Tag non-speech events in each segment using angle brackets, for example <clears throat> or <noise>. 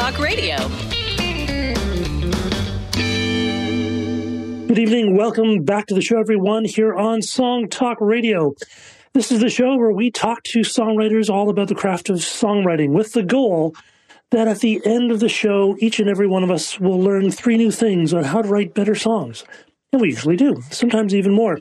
Talk Radio. Good evening. Welcome back to the show, everyone, here on Song Talk Radio. This is the show where we talk to songwriters all about the craft of songwriting with the goal that at the end of the show, each and every one of us will learn three new things on how to write better songs. And we usually do, sometimes even more.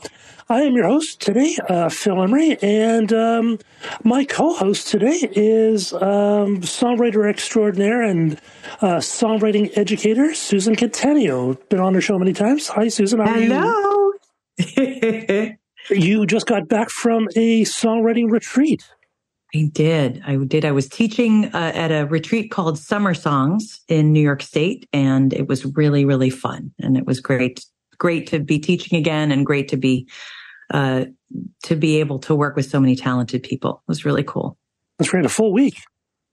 I am your host today, uh, Phil Emery, and um, my co-host today is um, songwriter extraordinaire and uh, songwriting educator Susan Cattaneo. Been on her show many times. Hi, Susan. How Hello. You? <laughs> you just got back from a songwriting retreat. I did. I did. I was teaching uh, at a retreat called SummerSongs in New York State, and it was really, really fun. And it was great great to be teaching again and great to be uh, to be able to work with so many talented people. It was really cool. That's great. A full week.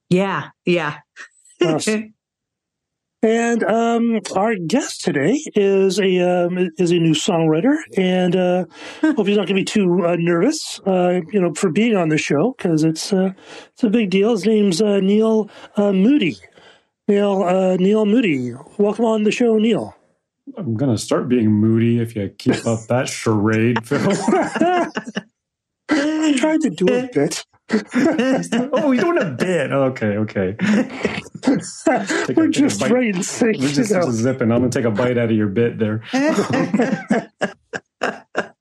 Yeah, yeah. <laughs> and um, our guest today is a um, is a new songwriter, and uh, hope he's not going to be too uh, nervous, uh, you know, for being on the show because it's uh, it's a big deal. His name's uh, Neel uh, Moody. Neel Neel Moody, welcome on the show, Neel. I'm going to start being moody if you keep up that charade, Phil. <laughs> I tried to do a bit. <laughs> oh, you're doing a bit. Okay, okay. We're a, just right in sync. We're just, just zipping. I'm going to take a bite out of your bit there. <laughs>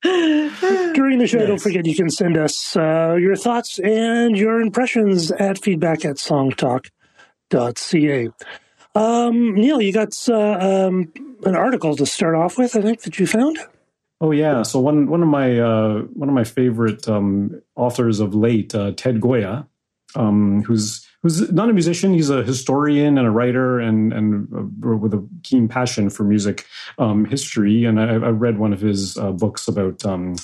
During the show, yes. don't forget you can send us uh, your thoughts and your impressions at feedback at songtalk.ca. Um, Neel, you got uh, um, an article to start off with, I think, that you found. Oh yeah, so one one of my uh, one of my favorite um, authors of late, uh, Ted Gioia, um, who's who's not a musician, he's a historian and a writer, and and uh, with a keen passion for music um, history. And I, I, read one of his uh, books about um,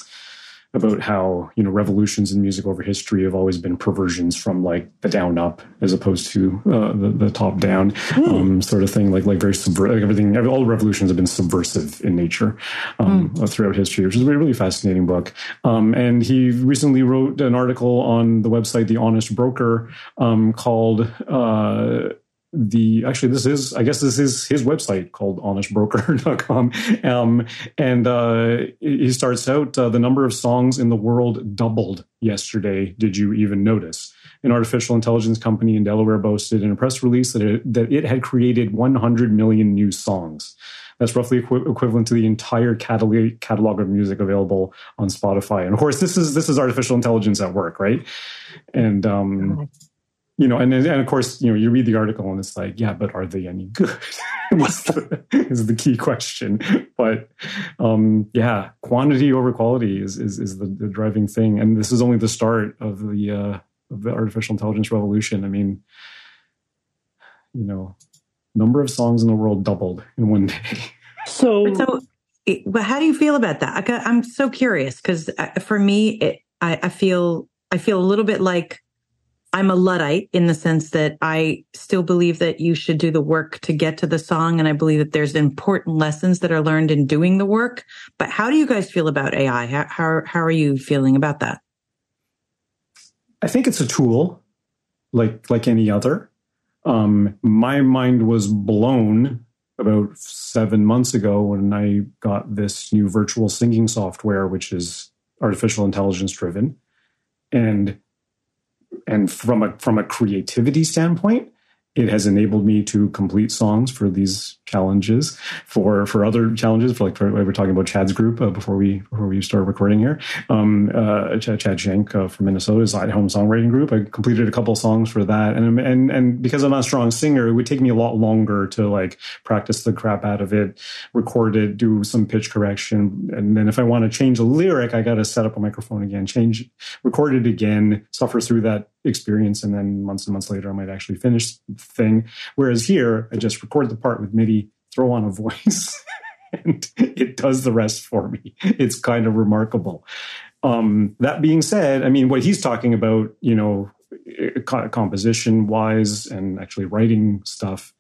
about how you know revolutions in music over history have always been perversions from like the down up as opposed to uh, the, the top down mm. um, sort of thing like like very subversive like everything all revolutions have been subversive in nature um, mm. throughout history which is a really fascinating book um, and he recently wrote an article on the website the honest broker um, called uh, the actually this is i guess this is his website called honestbroker.com <laughs> um, and uh, he starts out uh, the number of songs in the world doubled yesterday did you even notice? An artificial intelligence company in delaware boasted in a press release that it, that it had created 100 million new songs. That's roughly equi- equivalent to the entire catalog, catalog of music available on spotify. And of course this is this is artificial intelligence at work right? And um, you know, and and of course, you know, you read the article and it's like, yeah, but are they any good? <laughs> is, the, is the key question. But um, yeah, quantity over quality is is, is the, the, driving thing, and this is only the start of the uh, of the artificial intelligence revolution. I mean, you know, number of songs in the world doubled in one day. So, so, but how do you feel about that? I'm so curious because uh, for me, it, I, I feel I feel a little bit like I'm a Luddite in the sense that I still believe that you should do the work to get to the song. And I believe that there's important lessons that are learned in doing the work. But how do you guys feel about AI? How, how, how are you feeling about that? I think it's a tool like, like any other. Um, my mind was blown about seven months ago when I got this new virtual singing software, which is artificial intelligence driven. And and from a from a creativity standpoint, it has enabled me to complete songs for these challenges for for other challenges for like for, we were talking about chad's group uh, before we before we start recording here. Um uh chad, chad shank uh, from minnesota's at home songwriting group. I completed a couple songs for that. And and and because i'm not a strong singer it would take me a lot longer to like practice the crap out of it record it do some pitch correction. And then if i want to change a lyric i got to set up a microphone again change record it again suffer through that experience and then months and months later i might actually finish the thing. Whereas here i just record the part with midi throw on a voice <laughs> and it does the rest for me. It's kind of remarkable. Um, that being said i mean what he's talking about you know composition wise and actually writing stuff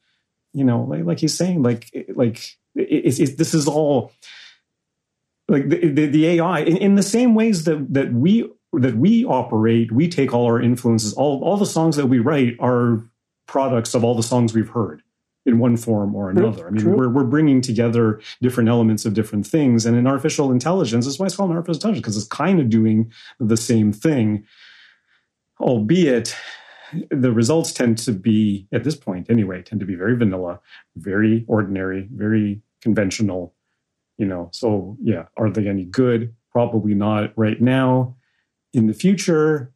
you know like, like he's saying like like it's, it's, this is all like the, the, the ai in, in the same ways that that we that we operate, we take all our influences, all, all the songs that we write are products of all the songs we've heard in one form or another. I mean, we're, we're bringing together different elements of different things. And in artificial intelligence, that's why it's called artificial intelligence, because it's kind of doing the same thing, albeit the results tend to be, at this point anyway, tend to be very vanilla, very ordinary, very conventional, you know. So, yeah, are they any good? Probably not right now. In the future,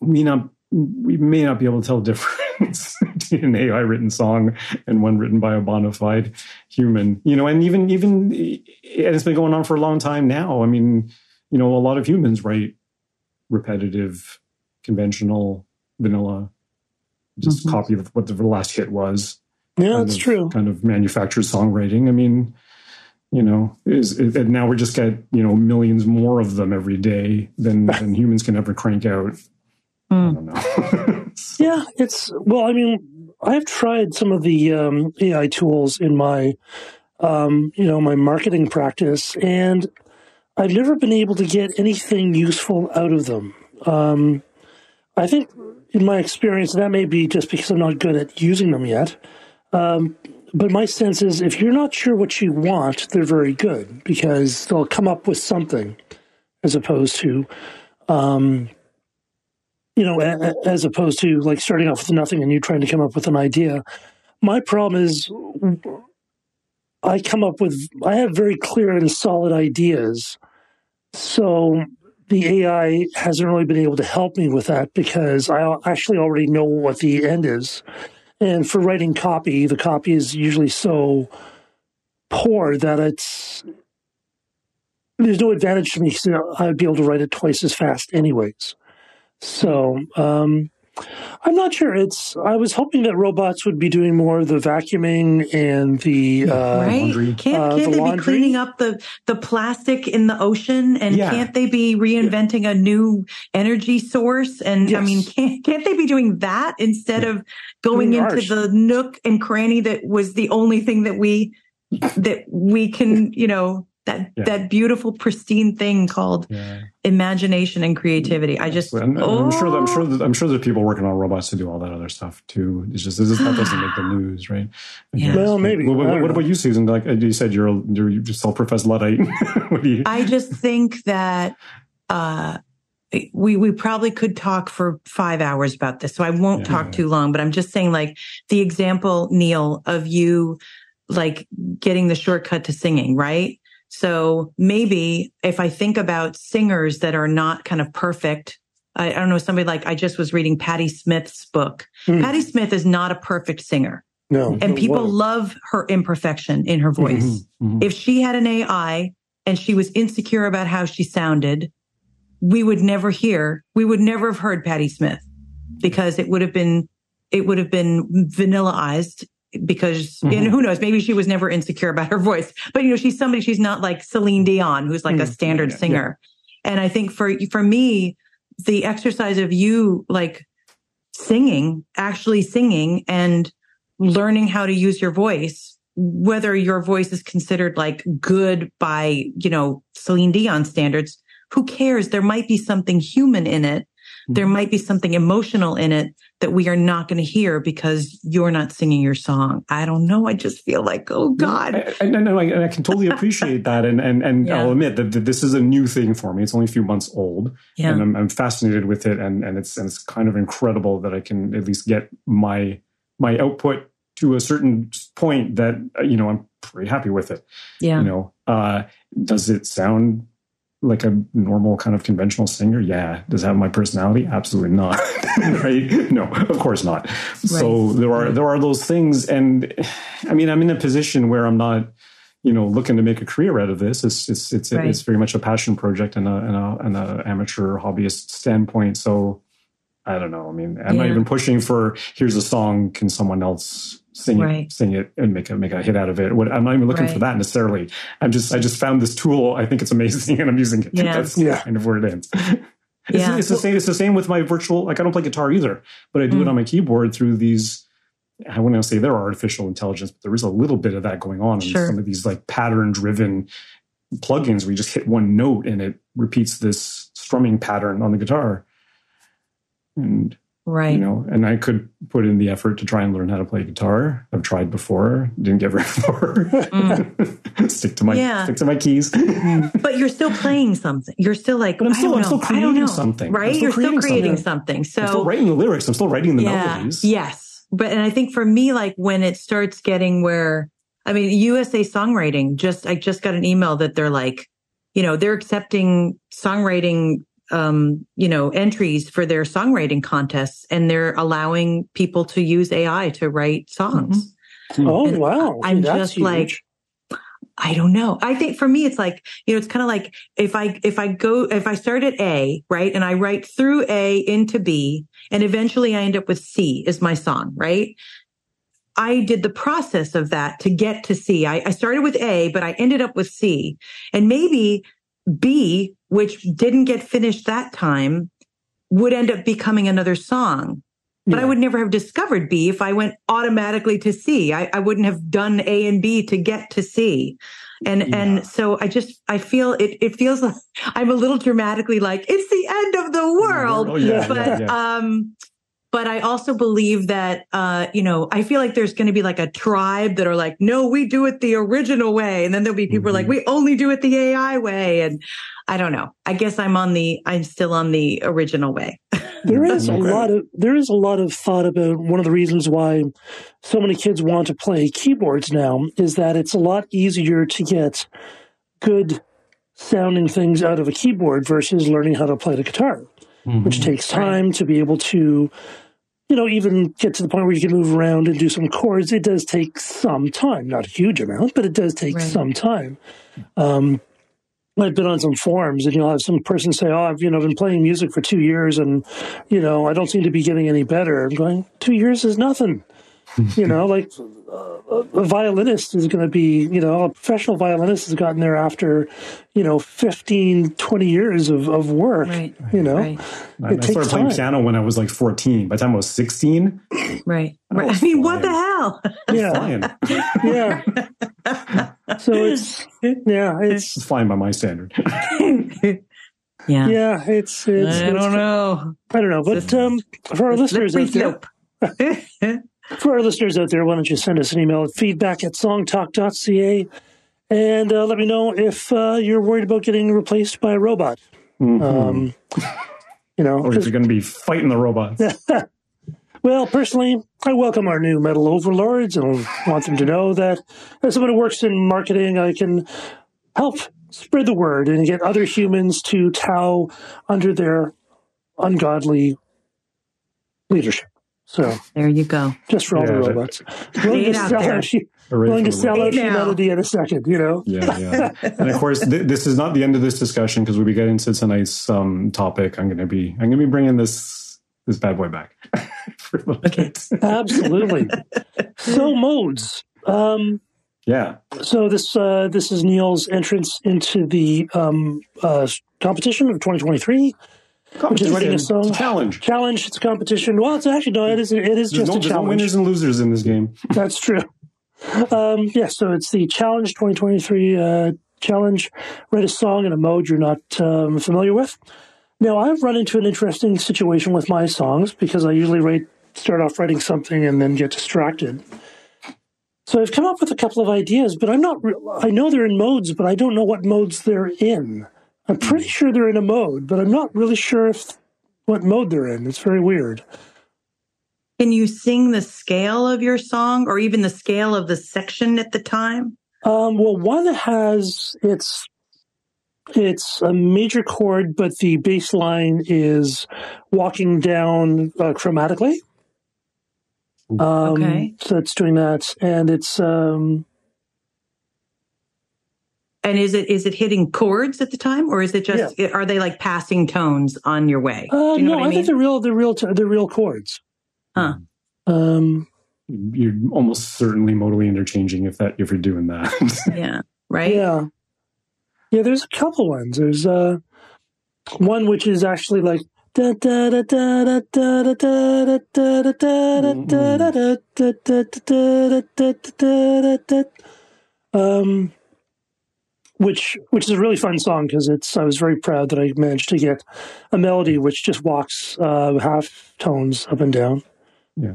we not we may not be able to tell the difference <laughs> between an AI written song and one written by a bona fide human. You know, and even even and it's been going on for a long time now. I mean, you know, a lot of humans write repetitive, conventional, vanilla, just mm-hmm. copy of what the last hit was. Yeah, that's of, true. Kind of manufactured songwriting. I mean, you know, is and now we just get you know millions more of them every day than <laughs> than humans can ever crank out. Mm. I don't know. <laughs> yeah, it's well. I mean, I've tried some of the um, AI tools in my, um, you know, my marketing practice, and I've never been able to get anything useful out of them. Um, I think, in my experience, that may be just because I'm not good at using them yet. But my sense is, if you're not sure what you want, they're very good because they'll come up with something, as opposed to um, you know, as opposed to like starting off with nothing and you trying to come up with an idea. My problem is I come up with, I have very clear and solid ideas. So the AI hasn't really been able to help me with that because I actually already know what the end is. And for writing copy, the copy is usually so poor that it's, there's no advantage to me because I'd be able to write it twice as fast anyways. So um, I'm not sure. It's I was hoping that robots would be doing more of the vacuuming and the uh, right. Laundry. Can't, uh, can't the they laundry? be cleaning up the the plastic in the ocean? And yeah. can't they be reinventing yeah. a new energy source? And yes. I mean, can't can't they be doing that instead yeah. of going doing into the nook and cranny that was the only thing that we that we can you know that yeah. that beautiful pristine thing called yeah. imagination and creativity. I just I'm, oh. I'm, sure that, i'm sure that, i'm sure there's people working on robots to do all that other stuff too. It's just this, that doesn't make the <sighs> news right? Yeah. well maybe. What, what, what about you susan? Like you said you're a, you're just self-professed luddite. <laughs> You... i just think that uh we we probably could talk for five hours about this so i won't yeah, talk too long but i'm just saying like the example Neel of you like getting the shortcut to singing right so maybe if I think about singers that are not kind of perfect, I, I don't know, somebody like I just was reading Patti Smith's book. Mm. Patti Smith is not a perfect singer. No. And people love her imperfection in her mm-hmm. voice. Mm-hmm, mm-hmm. If she had an AI and she was insecure about how she sounded, we would never hear, we would never have heard Patti Smith because it would have been, it would have been vanillaized because mm-hmm. and who knows maybe she was never insecure about her voice but you know she's somebody she's not like Celine Dion who's like mm-hmm. a standard yeah, singer yeah. and I think for for me the exercise of you like singing actually singing and learning how to use your voice whether your voice is considered like good by you know Celine Dion standards who cares there might be something human in it there mm-hmm. might be something emotional in it that we are not going to hear because you're not singing your song. I don't know. I just feel like, oh God. I, I, no, I, I can totally <laughs> appreciate that. And, and, and yeah. I'll admit that, that, this is a new thing for me. It's only a few months old yeah. and I'm, I'm fascinated with it. And, and it's, and it's kind of incredible that I can at least get my, my output to a certain point that, you know, I'm pretty happy with it. Yeah. You know, uh, does it sound like a normal kind of conventional singer? Yeah. Does it have my personality? Absolutely not. <laughs> right? No, of course not. Right. So there are there are those things, and I mean, I'm in a position where I'm not, you know, looking to make a career out of this. It's it's it's right. it's very much a passion project and a and a and a amateur hobbyist standpoint. So I don't know. I mean, I'm yeah. not even pushing for here's a song. Can someone else sing right. it, sing it, and make a make a hit out of it? What, I'm not even looking right. for that necessarily. I'm just I just found this tool. I think it's amazing, <laughs> and I'm using it. Yeah. That's yeah. kind of where it ends. <laughs> It's, yeah. it's the same. It's the same with my virtual. Like I don't play guitar either, but I do mm. it on my keyboard through these. I wouldn't say they're artificial intelligence, but there is a little bit of that going on in some of these like pattern driven plugins where you just hit one note and it repeats this strumming pattern on the guitar and Right. You know, and I could put in the effort to try and learn how to play guitar. I've tried before, didn't get <laughs> very far. Mm. stick to my yeah. stick to my keys. but you're still playing something. You're still like, but I'm still, I'm still creating something. Right? Still you're creating still creating something. something. So I'm still writing the lyrics. I'm still writing the yeah, melodies. Yes. But and I think for me, like when it starts getting where I mean, USA songwriting just I just got an email that they're like, you know, they're accepting songwriting um, you know, entries for their songwriting contests and they're allowing people to use AI to write songs. Mm-hmm. Oh, and wow. I'm just huge. like, I don't know. I think for me, it's like, you know, it's kind of like if I, if I go, if I start at A, right? And I write through A into B and eventually I end up with C is my song, right? I did the process of that to get to C. I, I started with A, but I ended up with C and maybe B, which didn't get finished that time, would end up becoming another song. But yeah. I would never have discovered B if I went automatically to C. I, I wouldn't have done A and B to get to C. And yeah. and so I just I feel it it feels like <laughs> I'm a little dramatically like it's the end of the world. Oh, yeah, but um but I also believe that, uh, you know, I feel like there's going to be like a tribe that are like, no, we do it the original way. And then there'll be people mm-hmm. like, we only do it the AI way. And I don't know. I guess I'm on the, I'm still on the original way. <laughs> there is a lot of, there is a lot of thought about one of the reasons why so many kids want to play keyboards now is that it's a lot easier to get good sounding things out of a keyboard versus learning how to play the guitar, mm-hmm. which takes time to be able to you know, even get to the point where you can move around and do some chords, it does take some time. Not a huge amount, but it does take right. some time. Um, I've been on some forums and you'll have some person say, Oh, I've, you know, been playing music for two years and, you know, I don't seem to be getting any better. I'm going, two years is nothing. You know, like a violinist is going to be, you know, a professional violinist has gotten there after, you know, 15, 20 years of, of work, right. you know. Right. I started playing piano when I was like 14. By the time I was 16. Right. I, right. I mean, what the hell? Yeah. yeah. So it's, yeah, it's, it's flying by my standard. <laughs> yeah. Yeah. It's, it's, I don't know. I don't know. But um, for our listeners out there, <laughs> For our listeners out there, why don't you send us an email at feedback at songtalk.ca and uh, let me know if uh, you're worried about getting replaced by a robot. Mm-hmm. Um, you know, or if you're going to be fighting the robots. <laughs> well, personally, I welcome our new metal overlords and want them to know that as someone who works in marketing, I can help spread the word and get other humans to tow under their ungodly leadership. So there you go. Just for all yeah, the robots. Willing to sell, out, <laughs> willing to sell out humanity in a second, you know? Yeah, yeah. <laughs> and of course, th- this is not the end of this discussion because we'll be getting into tonight's um, topic. I'm going to be, I'm going to be bringing this, this bad boy back. <laughs> okay. Absolutely. so modes. Um, yeah. So this uh, this is Neel's entrance into the um, uh, competition of 2023 which is writing a song. It's a challenge. Challenge. It's a competition. Well, it's actually no. It is. It is there's just no, a challenge. no winners and losers in this game. That's true. Um, yeah. So it's the challenge 2023 uh, challenge. Write a song in a mode you're not um, familiar with. Now, I've run into an interesting situation with my songs because I usually write, start off writing something and then get distracted. So I've come up with a couple of ideas, but I'm not. Re- I know they're in modes, but I don't know what modes they're in. I'm pretty sure they're in a mode, but I'm not really sure if what mode they're in. It's very weird. Can you sing the scale of your song or even the scale of the section at the time? Um, well, one has it's it's a major chord, but the bass line is walking down uh, chromatically. Um, okay. So it's doing that, and it's um, and is it is it hitting chords at the time, or is it just yeah. are they like passing tones on your way? Uh, you know no, I, mean? Think they're real. They're real. They're real chords. Huh. Um, you're almost certainly modally interchanging if that if you're doing that. yeah. Right. Yeah. Yeah. There's a couple ones. There's uh, one which is actually like um which which is a really fun song because it's. I was very proud that I managed to get a melody which just walks uh, half tones up and down. Yeah,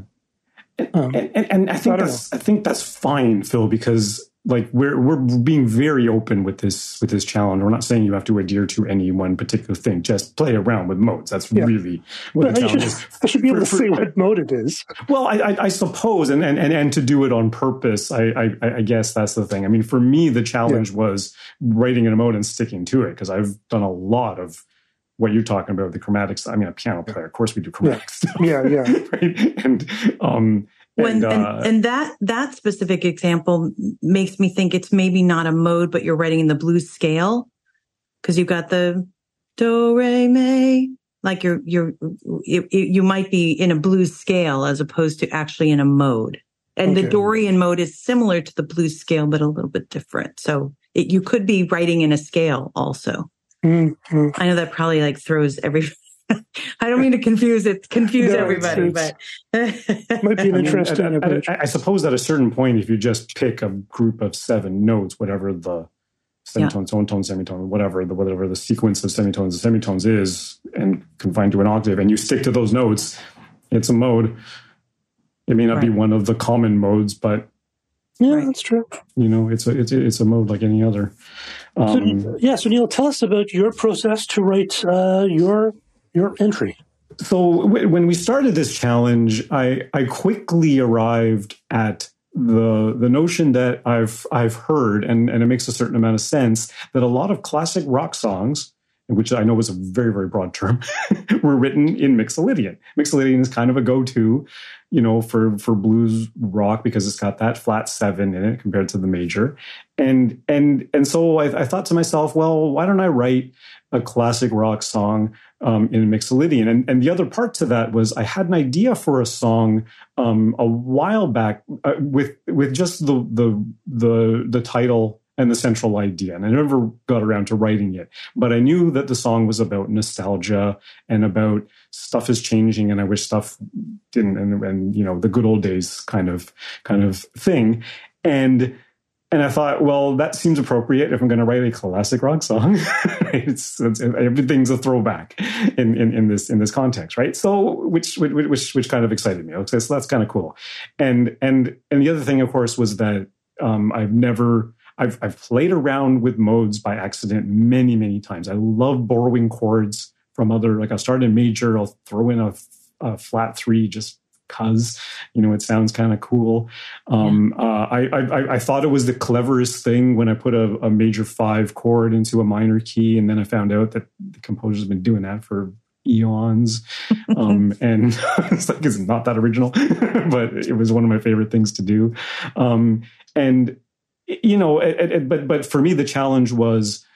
and, um, and, and, and I think I that's know. I think that's fine, Phil, because like we're we're being very open with this with this challenge. We're not saying you have to adhere to any one particular thing. Just play around with modes. That's yeah. really what the challenge should, is. <laughs> I should be able for, to for, say what mode it is. Well, I, I, I, suppose, and, and and and to do it on purpose, I, I, I guess that's the thing. I mean, for me, the challenge yeah. was writing in a mode and sticking to it because I've done a lot of what you're talking about the chromatics. I mean, a piano player, of course, we do chromatics. yeah. Yeah, yeah, <laughs> right. And um, when, and, uh, and, and, that that specific example makes me think it's maybe not a mode, but you're writing in the blues scale because you've got the do re mi. Like you're you're you, you might be in a blues scale as opposed to actually in a mode. And okay. the Dorian mode is similar to the blues scale, but a little bit different. So it, you could be writing in a scale also. Mm-hmm. I know that probably like throws every <laughs> I don't mean to confuse it, confuse no, everybody, it's, it's, but <laughs> might be an interesting I, mean, I, I, suppose at a certain point, if you just pick a group of seven notes, whatever the semitone, yeah. tone, semitone, whatever the whatever the sequence of semitones and semitones is, and confined to an octave, and you stick to those notes, it's a mode. It may not right. be one of the common modes, but yeah, right. that's true. You know, it's a it's a, it's a mode like any other. Um, so, yeah, so Neel, tell us about your process to write uh, your your entry? So when we started this challenge, I, I quickly arrived at the the notion that I've I've heard, and, and it makes a certain amount of sense, that a lot of classic rock songs, which I know was a very, very broad term, <laughs> were written in Mixolydian. Mixolydian is kind of a go-to, you know, for for blues rock because it's got that flat seven in it compared to the major. And and and so I, I thought to myself, well, why don't I write a classic rock song um, in Mixolydian. And, and the other part to that was I had an idea for a song um, a while back uh, with with just the the the the title and the central idea. And I never got around to writing it, but I knew that the song was about nostalgia and about stuff is changing, and I wish stuff didn't, and, and you know the good old days kind of kind of thing. And and I thought, well, that seems appropriate if I'm going to write a classic rock song. <laughs> it's, it's, everything's a throwback in, in, in, this in this context, right? So, which which which kind of excited me. Okay, so that's kind of cool. And and and the other thing, of course, was that um, I've never I've I've played around with modes by accident many many times. I love borrowing chords from other like I'll start in major, I'll throw in a, a flat three just because you know it sounds kind of cool. Um, yeah. uh, I, I, I thought it was the cleverest thing when I put a, a, major five chord into a minor key, and then I found out that the composer's been doing that for eons. <laughs> Um, and <laughs> it's like it's not that original, <laughs> but it was one of my favorite things to do. Um, and you know, it, it, but but for me, the challenge was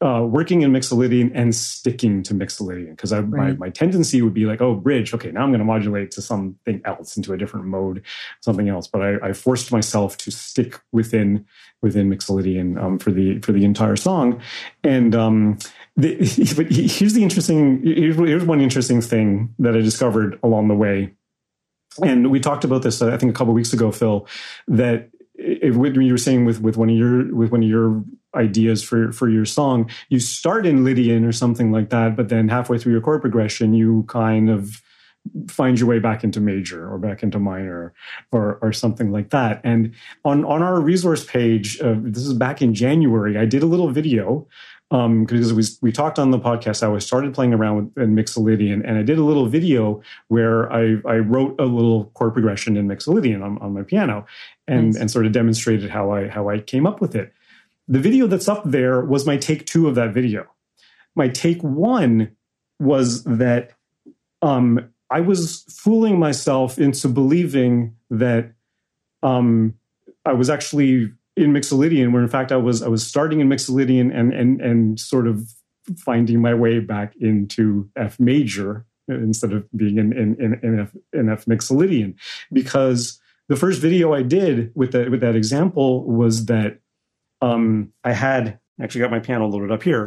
uh, working in Mixolydian and sticking to Mixolydian because right. my, my tendency would be like, oh, bridge. Okay, now I'm going to modulate to something else, into a different mode, something else. But I, I forced myself to stick within within Mixolydian um, for the for the entire song. And um, the, <laughs> but here's the interesting. Here's, here's one interesting thing that I discovered along the way. And we talked about this, uh, I think, a couple weeks ago, Phil. That if, when you were saying with with one of your with one of your ideas for for your song you start in lydian or something like that but then halfway through your chord progression you kind of find your way back into major or back into minor or or something like that and on on our resource page uh, this is back in january i did a little video um, because we, we talked on the podcast how I started playing around with in Mixolydian, and I did a little video where I, I wrote a little chord progression in Mixolydian on, on my piano, and nice. and sort of demonstrated how I how I came up with it. The video that's up there was my take two of that video. My take one was that um, I was fooling myself into believing that um, I was actually in Mixolydian, where in fact I was I was starting in Mixolydian and and and sort of finding my way back into F major instead of being in in in, in F, in F Mixolydian, because the first video I did with that with that example was that um, I had actually got my piano loaded up here.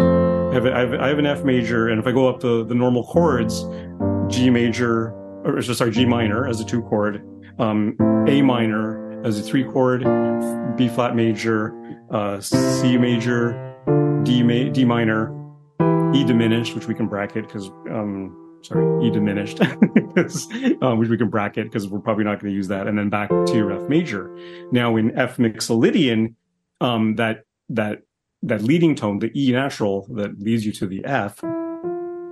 I have, I have, I have an F major, and if I go up the the normal chords, G major, or sorry, G minor as a two chord, um, A minor as a three chord, B flat major, uh, C major, D, ma- D minor, E diminished, which we can bracket because, um, sorry, E diminished, <laughs> um, which we can bracket because we're probably not going to use that, and then back to your F major. Now in F mixolydian, um, that that that leading tone, the E natural that leads you to the F,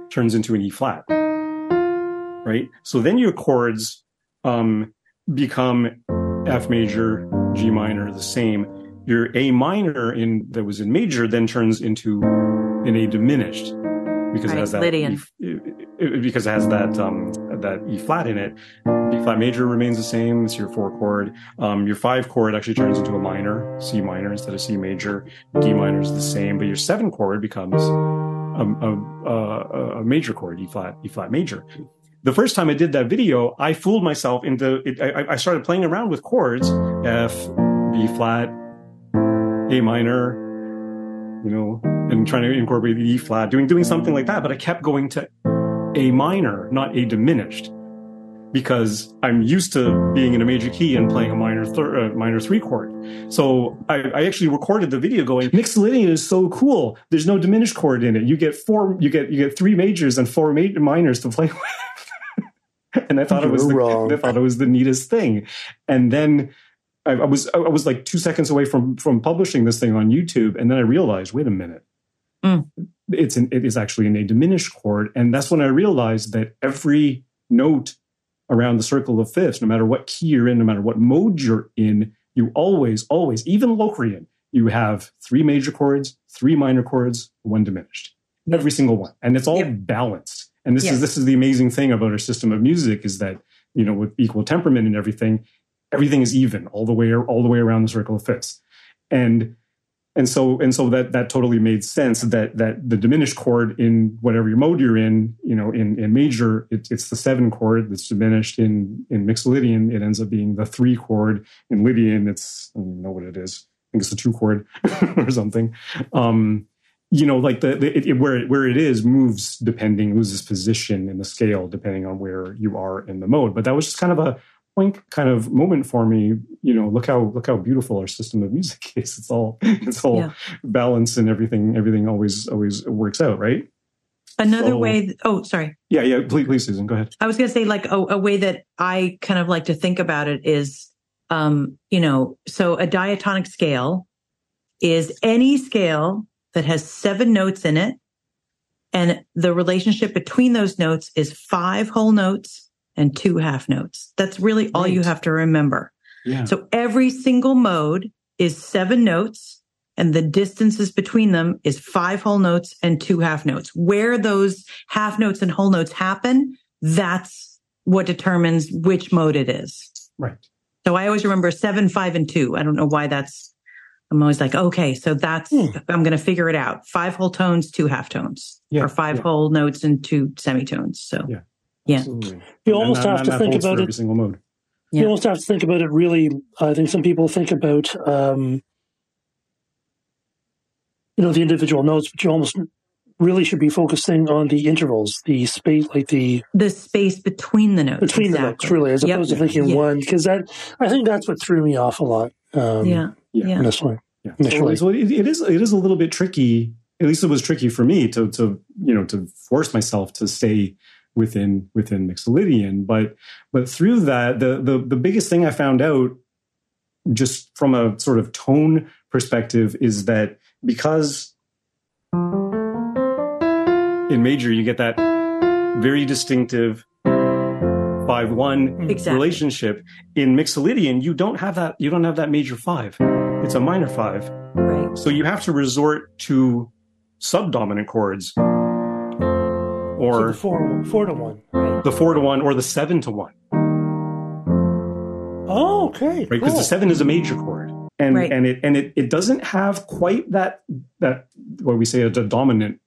turns into an E flat, right? So then your chords um, become F major, G minor, the same. Your A minor in that was in major then turns into an A diminished because Right, it has that Lydian. E, because it has that um, that E flat in it. B flat major remains the same. It's your four chord. Um, your five chord actually turns into a minor, C minor instead of C major. D minor is the same, but your seven chord becomes a, a, a, a major chord, E flat, E flat major. The first time I did that video, I fooled myself into it. I, I started playing around with chords, F, B flat, A minor, you know, and trying to incorporate the E flat, doing doing something like that. But I kept going to A minor, not A diminished, because I'm used to being in a major key and playing a minor thir- uh, minor three chord. So I, I actually recorded the video going, Mixolydian is so cool. There's no diminished chord in it. You get four, you get you get three majors and four ma- minors to play <laughs> with. and I thought it was You're the. I thought it was the neatest thing. And then I, I was I was like two seconds away from from publishing this thing on YouTube, and then I realized, wait a minute, Mm. It's an it is actually in a diminished chord, and that's when I realized that every note around the circle of fifths, no matter what key you're in, no matter what mode you're in, you always, always, even Locrian, you have three major chords, three minor chords, one diminished. Every single one. And it's all Yep. balanced. And this Yes. is this is the amazing thing about our system of music is that, you know, with equal temperament and everything, everything is even all the way all the way around the circle of fifths. And and so and so that that totally made sense that that the diminished chord in whatever mode you're in you know in in major it, it's the seven chord that's diminished in in mixolydian it ends up being the three chord in lydian. It's i don't even know what it is. I think it's the two chord <laughs> or something. Um you know like the, the it, it- where it, where it is moves depending loses position in the scale depending on where you are in the mode. But that was just kind of a kind of moment for me you know look how look how beautiful our system of music <laughs> is it's all it's all Yeah. balanced and everything everything always always works out right Another So- way, oh, sorry. yeah yeah please, please susan go ahead I was going to say, like, a, a way that I kind of like to think about it is, um, you know, so a diatonic scale is any scale that has seven notes in it. And the relationship between those notes is five whole notes and two half notes. That's really all you have to remember. yeah So every single mode is seven notes and the distances between them is five whole notes and two half notes. Where those half notes and whole notes happen, that's what determines which mode it is. right So I always remember seven, five, and two. I don't know why that's, I'm always like, okay, so that's, Hmm. I'm going to figure it out. Five whole tones, two half tones, Yeah, or five yeah. whole notes and two semitones. So Yeah. Yeah. Absolutely. You almost that- have to think holds for about every it. single mode Yeah. You almost have to think about it really. I think some people think about, um, you know, the individual notes, but you almost really should be focusing on the intervals, the space, like the the space between the notes. between the notes, really, as Yep. opposed to thinking Yeah. one, because that I think that's what threw me off a lot. Um, Yeah. Yeah. Yeah. initially. So, Initially. so it, it is it is a little bit tricky. At least it was tricky for me to to you know to force myself to stay within within Mixolydian. But but through that, the the the biggest thing I found out, just from a sort of tone perspective, is that because in major you get that very distinctive five one Exactly. relationship. In Mixolydian, you don't have that. You don't have that major five. It's a minor five. Right. So you have to resort to subdominant chords So or the four, four to one. Right. the four to one or the seven to one, Oh, okay. right? Because cool. the seven is a major chord. And, Right. and it and it, it doesn't have quite that that what we say a dominant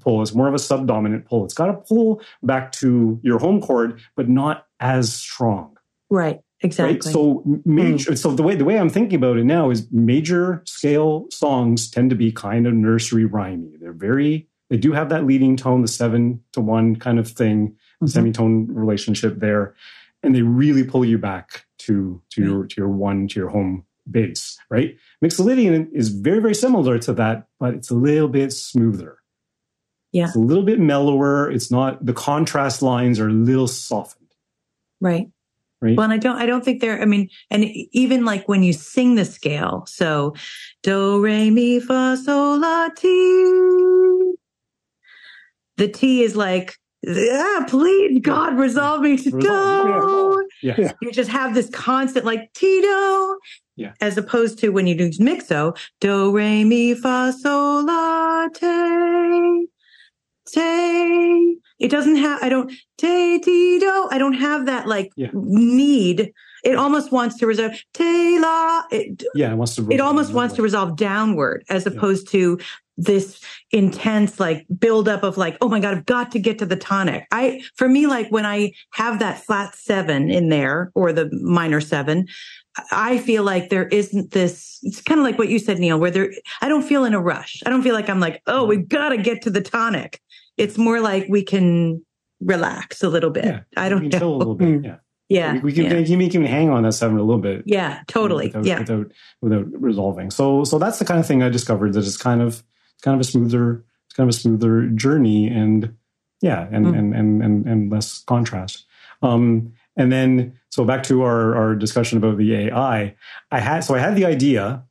pull. It's more of a subdominant pull. It's got a pull back to your home chord, but not as strong. Right. Exactly. Right. So major. Hmm. So the way the way I'm thinking about it now is major scale songs tend to be kind of nursery rhymey. They're very. They do have that leading tone, the seven to one kind of thing, Mhm. semitone relationship there, and they really pull you back to to your to your one to your home base, right? Mixolydian is very, very similar to that, but it's a little bit smoother. Yeah. It's a little bit mellower. It's not, the contrast lines are a little softened. Right. Right. Well, and I don't, I don't think they're, I mean, and even like when you sing the scale, so do, re, mi, fa, sol, la, ti. The T is like, ah, yeah, please, God, resolve me to Resolve, do. yeah. Yeah. You just have this constant like Tito. Yeah. As opposed to when you do mixo, do, re, mi, fa, sol, la, te, te. It doesn't have, I don't, te, ti, do. I don't have that like Yeah. need. It almost wants to resolve, te, la. It, Yeah. It wants to, it almost wants to resolve downward as opposed to this intense like buildup of like, oh my God, I've got to get to the tonic. I, for me, like when I have that flat seven in there or the minor seven, I feel like there isn't this, it's kind of like what you said, Neel, where there, I don't feel in a rush. I don't feel like I'm like, oh, we've got to get to the tonic. It's more like we can relax a little bit. Yeah. I don't we can chill a little bit. Yeah. <laughs> Yeah. We, we can, yeah. you can hang on that seven a little bit. yeah, totally. without, yeah. without without resolving. So so that's the kind of thing I discovered that is kind of it's kind of a smoother it's kind of a smoother journey and yeah and Mm. and, and and and less contrast. Um, and then so back to our our discussion about the AI. I had so I had the idea.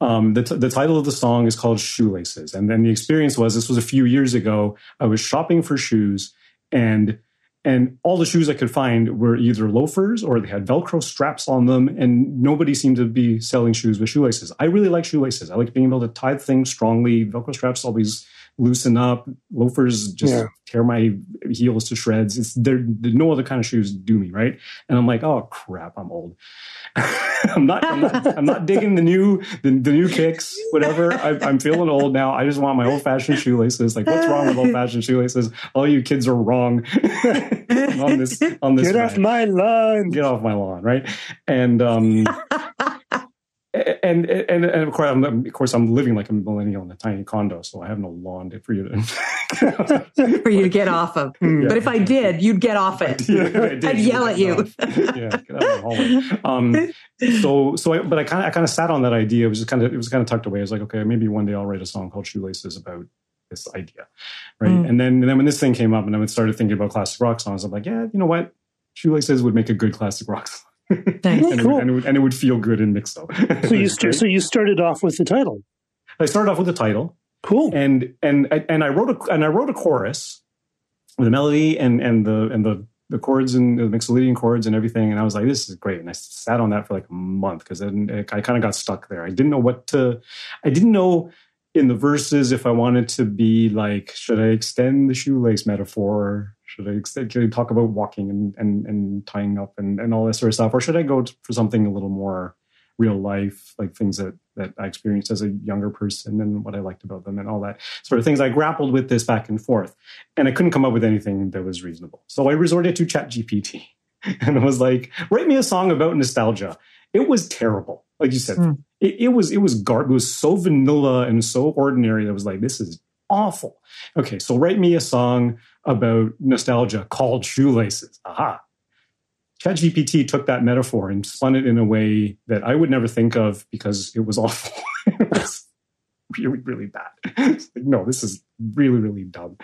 Um, the, t- the title of the song is called Shoelaces. And then the experience was this was a few years ago. I was shopping for shoes and and all the shoes I could find were either loafers or they had Velcro straps on them, and nobody seemed to be selling shoes with shoelaces. I really like shoelaces. I like being able to tie things strongly. Velcro straps always loosen up. Loafers just Yeah. tear my heels to shreds. It's there. No other kind of shoes do me right. And I'm like, oh crap, I'm old. <laughs> I'm not. I'm not. I'm not digging the new the, the new kicks. Whatever. I, I'm feeling old now. I just want my old fashioned shoelaces. Like, what's wrong with old fashioned shoelaces? All you kids are wrong <laughs> on this. On this. Get off my lawn. Get off my lawn, right? And um, <laughs> and, and and of course, I'm, of course, I'm living like a millennial in a tiny condo, so I have no lawn to- for you to. <laughs> for you to get off of. Mm. But if I did, you'd get off it. <laughs> Yeah, did. I'd yell at you. <laughs> yeah, get out of the. Um, so, so, I, but I kind of, I kind of sat on that idea. It was just kind of, it was kind of tucked away. I was like, okay, maybe one day I'll write a song called Shoelaces about this idea, right? Mm. And then, and then when this thing came up, and I started thinking about classic rock songs, I'm like, yeah, you know what, Shoelaces would make a good classic rock song. Nice. and, it Cool. would, and, it would, and it would feel good in mixo. So you <laughs> st- so you started off with the title. I started off with the title, Cool. and and and I wrote a and I wrote a chorus with a melody and and the and the the chords and the Mixolydian chords and everything, and I was like, this is great. And I sat on that for like a month because then I kind of got stuck there. I didn't know what to. I didn't know in the verses if I wanted to be like, should I extend the shoelace metaphor? Should I extend, should I talk about walking and and and tying up and and all this sort of stuff, or should I go for something a little more real life, like things that that I experienced as a younger person and what I liked about them and all that sort of things. I grappled with this back and forth, and I couldn't come up with anything that was reasonable. So I resorted to ChatGPT, <laughs> and I was like, "Write me a song about nostalgia." It was terrible, like you said. Mm. It, it was it was garb. It was so vanilla and so ordinary. that I was like, "This is awful." Okay, so write me a song about nostalgia called Shoelaces. Aha. ChatGPT took that metaphor and spun it in a way that I would never think of because it was awful. <laughs> it was really, really bad. Like, <laughs> no, this is really, really dumb.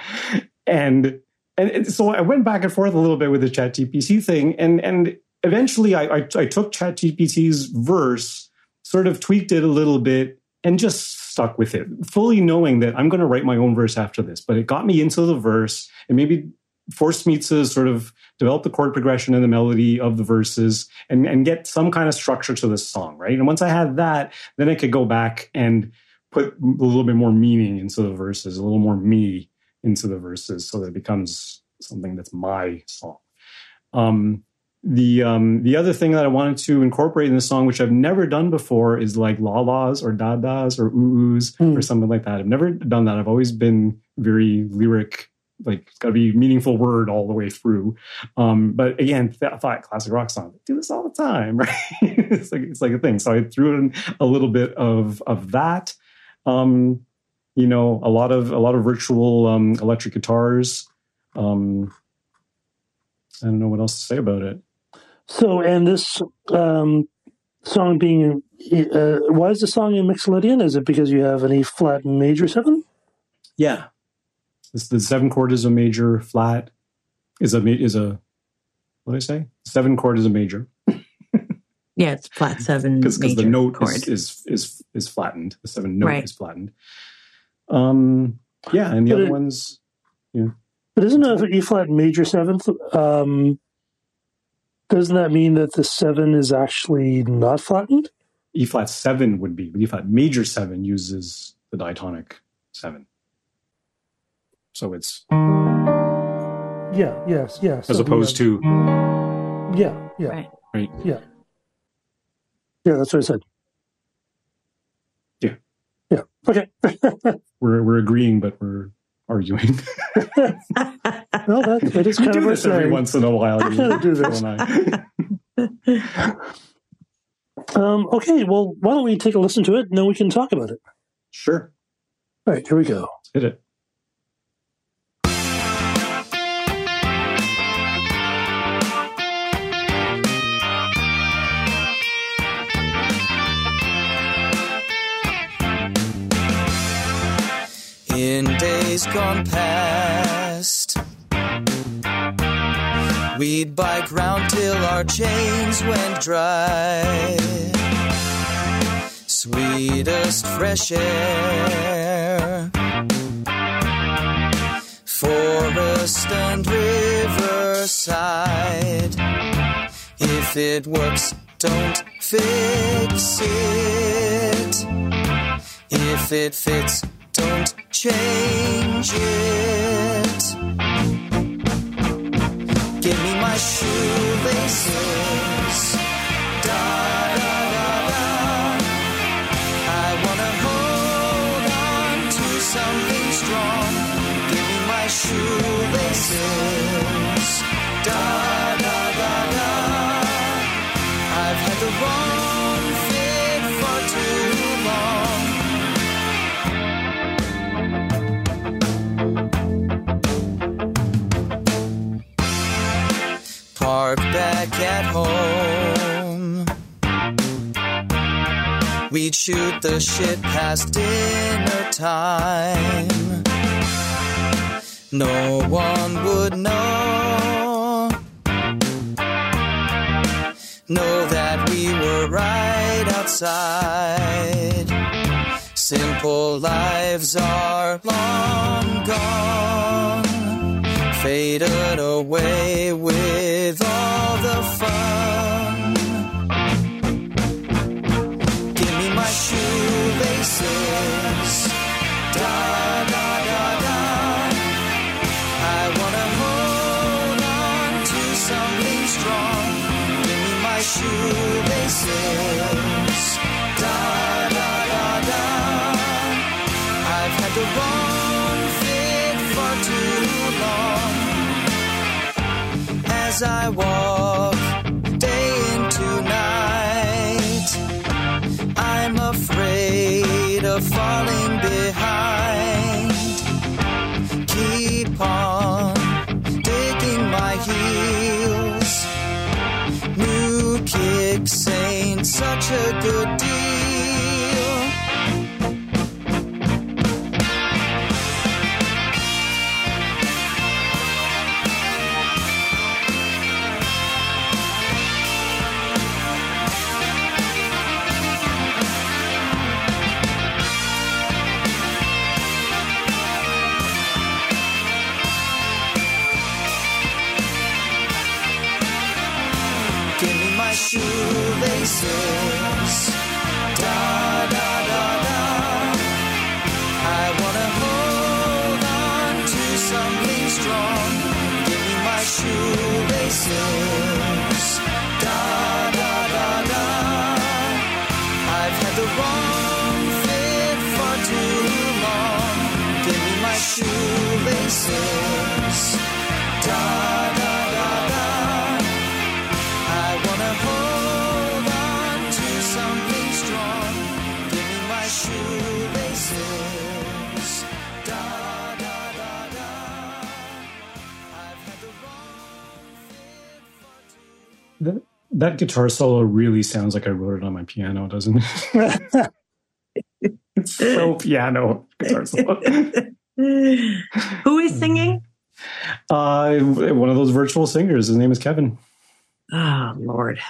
And and so I went back and forth a little bit with the ChatGPT thing, and and eventually I, I I took ChatGPT's verse, sort of tweaked it a little bit, and just stuck with it, fully knowing that I'm going to write my own verse after this. But it got me into the verse, and maybe forced me to sort of develop the chord progression and the melody of the verses and, and get some kind of structure to this song, right? And once I had that, then I could go back and put a little bit more meaning into the verses, a little more me into the verses so that it becomes something that's my song. Um, the um, the other thing that I wanted to incorporate in the song, which I've never done before, is like la las or da das or ooh oohs Hmm. or something like that. I've never done that. I've always been very lyric, like it's got to be meaningful word all the way through. Um, but again, I thought classic rock song do this all the time, <laughs> right? it's like it's like a thing. So I threw in a little bit of of that. Um, you know, a lot of a lot of virtual um, electric guitars. Um, I don't know what else to say about it. So, and this, um, song being uh, why is the song in Mixolydian? Is it because you have an E flat major seven? Yeah, it's the seven chord is a major flat is a is a what did I say? Seven chord is a major. <laughs> Yeah, it's flat seven because the note chord. is, is is is flattened. The seven note Right. is flattened. Um, yeah, and the But other it- ones, yeah. But isn't a E flat major seventh? Um, doesn't that mean that the seven is actually not flattened? E flat seven would be, but E flat major seven uses the diatonic seven. So it's Yeah. Yes. Yes. as opposed to Yeah. Yeah. Right. right. Yeah. Yeah. That's what I said. Yeah. Yeah. Okay. <laughs> We're we're agreeing, but we're arguing. <laughs> well, that, that is we kind do of our this every once in a while. <laughs> We kinda do Phil this. and I. <laughs> Um, okay. Well, why don't we take a listen to it and then we can talk about it. Sure, All right. Here we go. hit it. In days gone past, we'd bike round till our chains went dry. Sweetest fresh air, forest and riverside. If it works, don't fix it. If it fits, don't change it. Give me my shoelaces. Da da da da. I wanna hold on to something strong. Give me my shoelaces. Da da da da. I've had the wrong We'd shoot the shit past dinner time. No one would know. Know that we were right outside. Simple lives are long gone faded away with all the fun. Da da da da. I wanna hold on to something strong. My shoelaces. Da da da da. I've had the wrong fit for too long as I walk such a good Da da da da. I wanna hold on to something strong. Give me my shoelaces. Da da da da. I've had the wrong fit for too long. Give me my shoelaces. That guitar solo really sounds like I wrote it on my piano, doesn't it? it's <laughs> so piano guitar solo. Who is singing? Uh, one of those virtual singers. His name is Kevin. Oh Lord,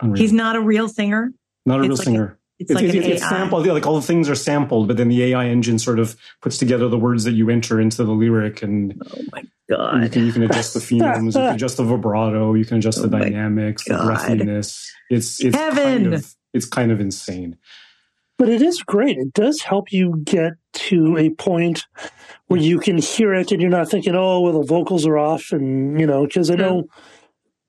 Unreal. he's not a real singer. not a it's real like singer. It's, like an it's AI. sampled. yeah, Like all the things are sampled, but then the AI engine sort of puts together the words that you enter into the lyric, and Oh my god, you God. can you can adjust the phonemes, you can <laughs> adjust the vibrato, you can adjust oh the Oh my dynamics, the breathiness. It's it's Kevin! kind of it's kind of insane. But it is great. It does help you get to a point where you can hear it and you're not thinking, oh, well, the vocals are off. And, you know, because I know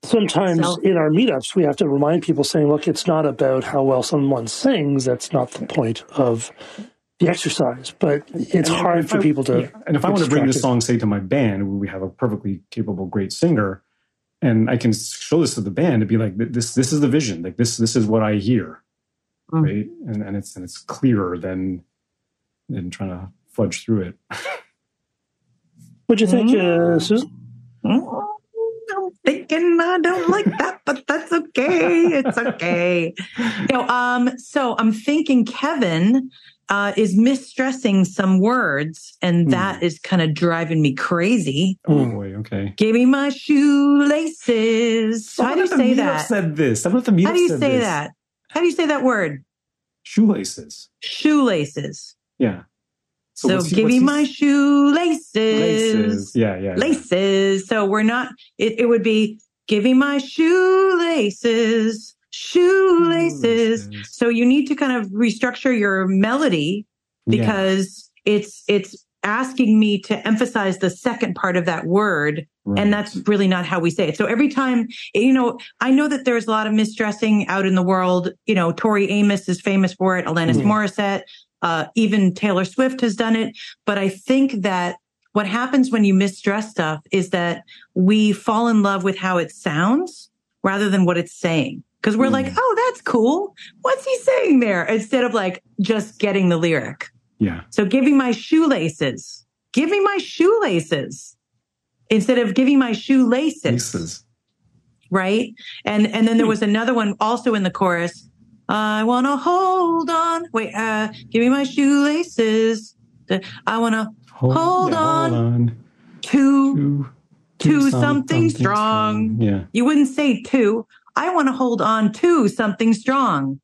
sometimes So- in our meetups, we have to remind people saying, look, it's not about how well someone sings. That's not the point of the exercise. But it's And hard for I- people to. yeah, And if I want to bring this song, say, to my band, we have a perfectly capable, great singer, and I can show this to the band and be like, "This, this is the vision. Like this, this is what I hear, Mm. right?" And and it's and it's clearer than than trying to fudge through it. <laughs> What'd you think, Mm. uh, Susan? Mm, I'm thinking I don't like that, but that's okay. It's okay. You know, um, so I'm thinking Kevin uh, is misstressing some words, and Hmm. that is kind of driving me crazy. Oh Mm. boy, okay. Give me my shoelaces. How do you say that? Said this. Someone at the How do you say this. that? How do you say that word? Shoelaces. Shoelaces. Yeah. So, he- give me my shoelaces. laces. Yeah, yeah. yeah. laces. So we're not, it, it would be giving my shoelaces, shoelaces. Shoelaces. So you need to kind of restructure your melody Yeah. because it's, it's asking me to emphasize the second part of that word. Right. And that's really not how we say it. So every time, you know, I know that there's a lot of misstressing out in the world. You know, Tori Amos is famous for it. Alanis Mhm. Morissette, uh, even Taylor Swift has done it. But I think that what happens when you misstress stuff is that we fall in love with how it sounds rather than what it's saying. Cause we're Mm. like, oh, that's cool. What's he saying there? Instead of like just getting the lyric. yeah. So giving my shoelaces, giving my shoelaces instead of giving my shoelaces, Laces. right? And and then there was another one also in the chorus. I want to hold on. Wait, uh, give me my shoelaces. I want to Hold yeah, on. Hold on. to. To, To some- something strong. Yeah. You wouldn't say to. I want to hold on to something strong.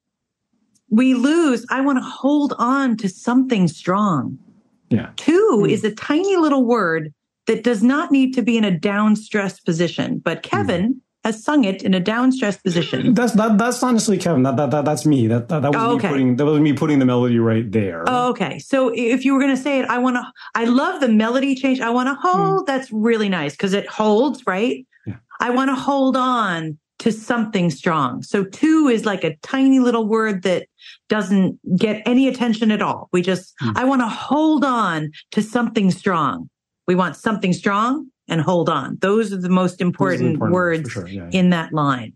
We lose. I want to hold on to something strong. Yeah. Two Hmm. is a tiny little word that does not need to be in a down stressed position, but Kevin has sung it in a down stressed position. That's that. That's honestly Kevin. That that, that that's me. That that, that was Oh, me putting that was me putting the melody right there. Oh, okay. So if you were going to say it, I want to, I love the melody change. I want to hold. That's really nice because it holds, right? Yeah. I want to hold on to something strong. So two is like a tiny little word that doesn't get any attention at all. We just, Hmm. I want to hold on to something strong. We want something strong and hold on. Those are the most Those are the important, important words sure. Yeah, yeah. in that line.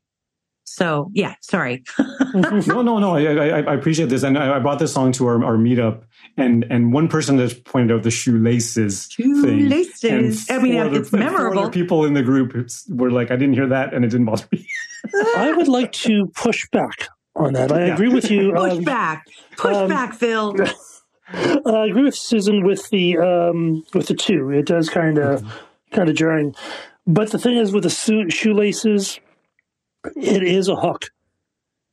So yeah, sorry. <laughs> no, no, no. I, I, I appreciate this, and I, I brought this song to our, our meetup, and and one person has pointed out the shoelaces thing. Shoelaces. And I mean, other- it's memorable. other people in the group were like, I didn't hear that, and it didn't bother me. <laughs> I would like to push back on that. I Yeah. agree with you. Push um, back. Push um, back, Phil. <laughs> I agree with Susan with the um, with the two. It does kind of kind of jarring, but the thing is with the shoe- shoelaces, it is a hook,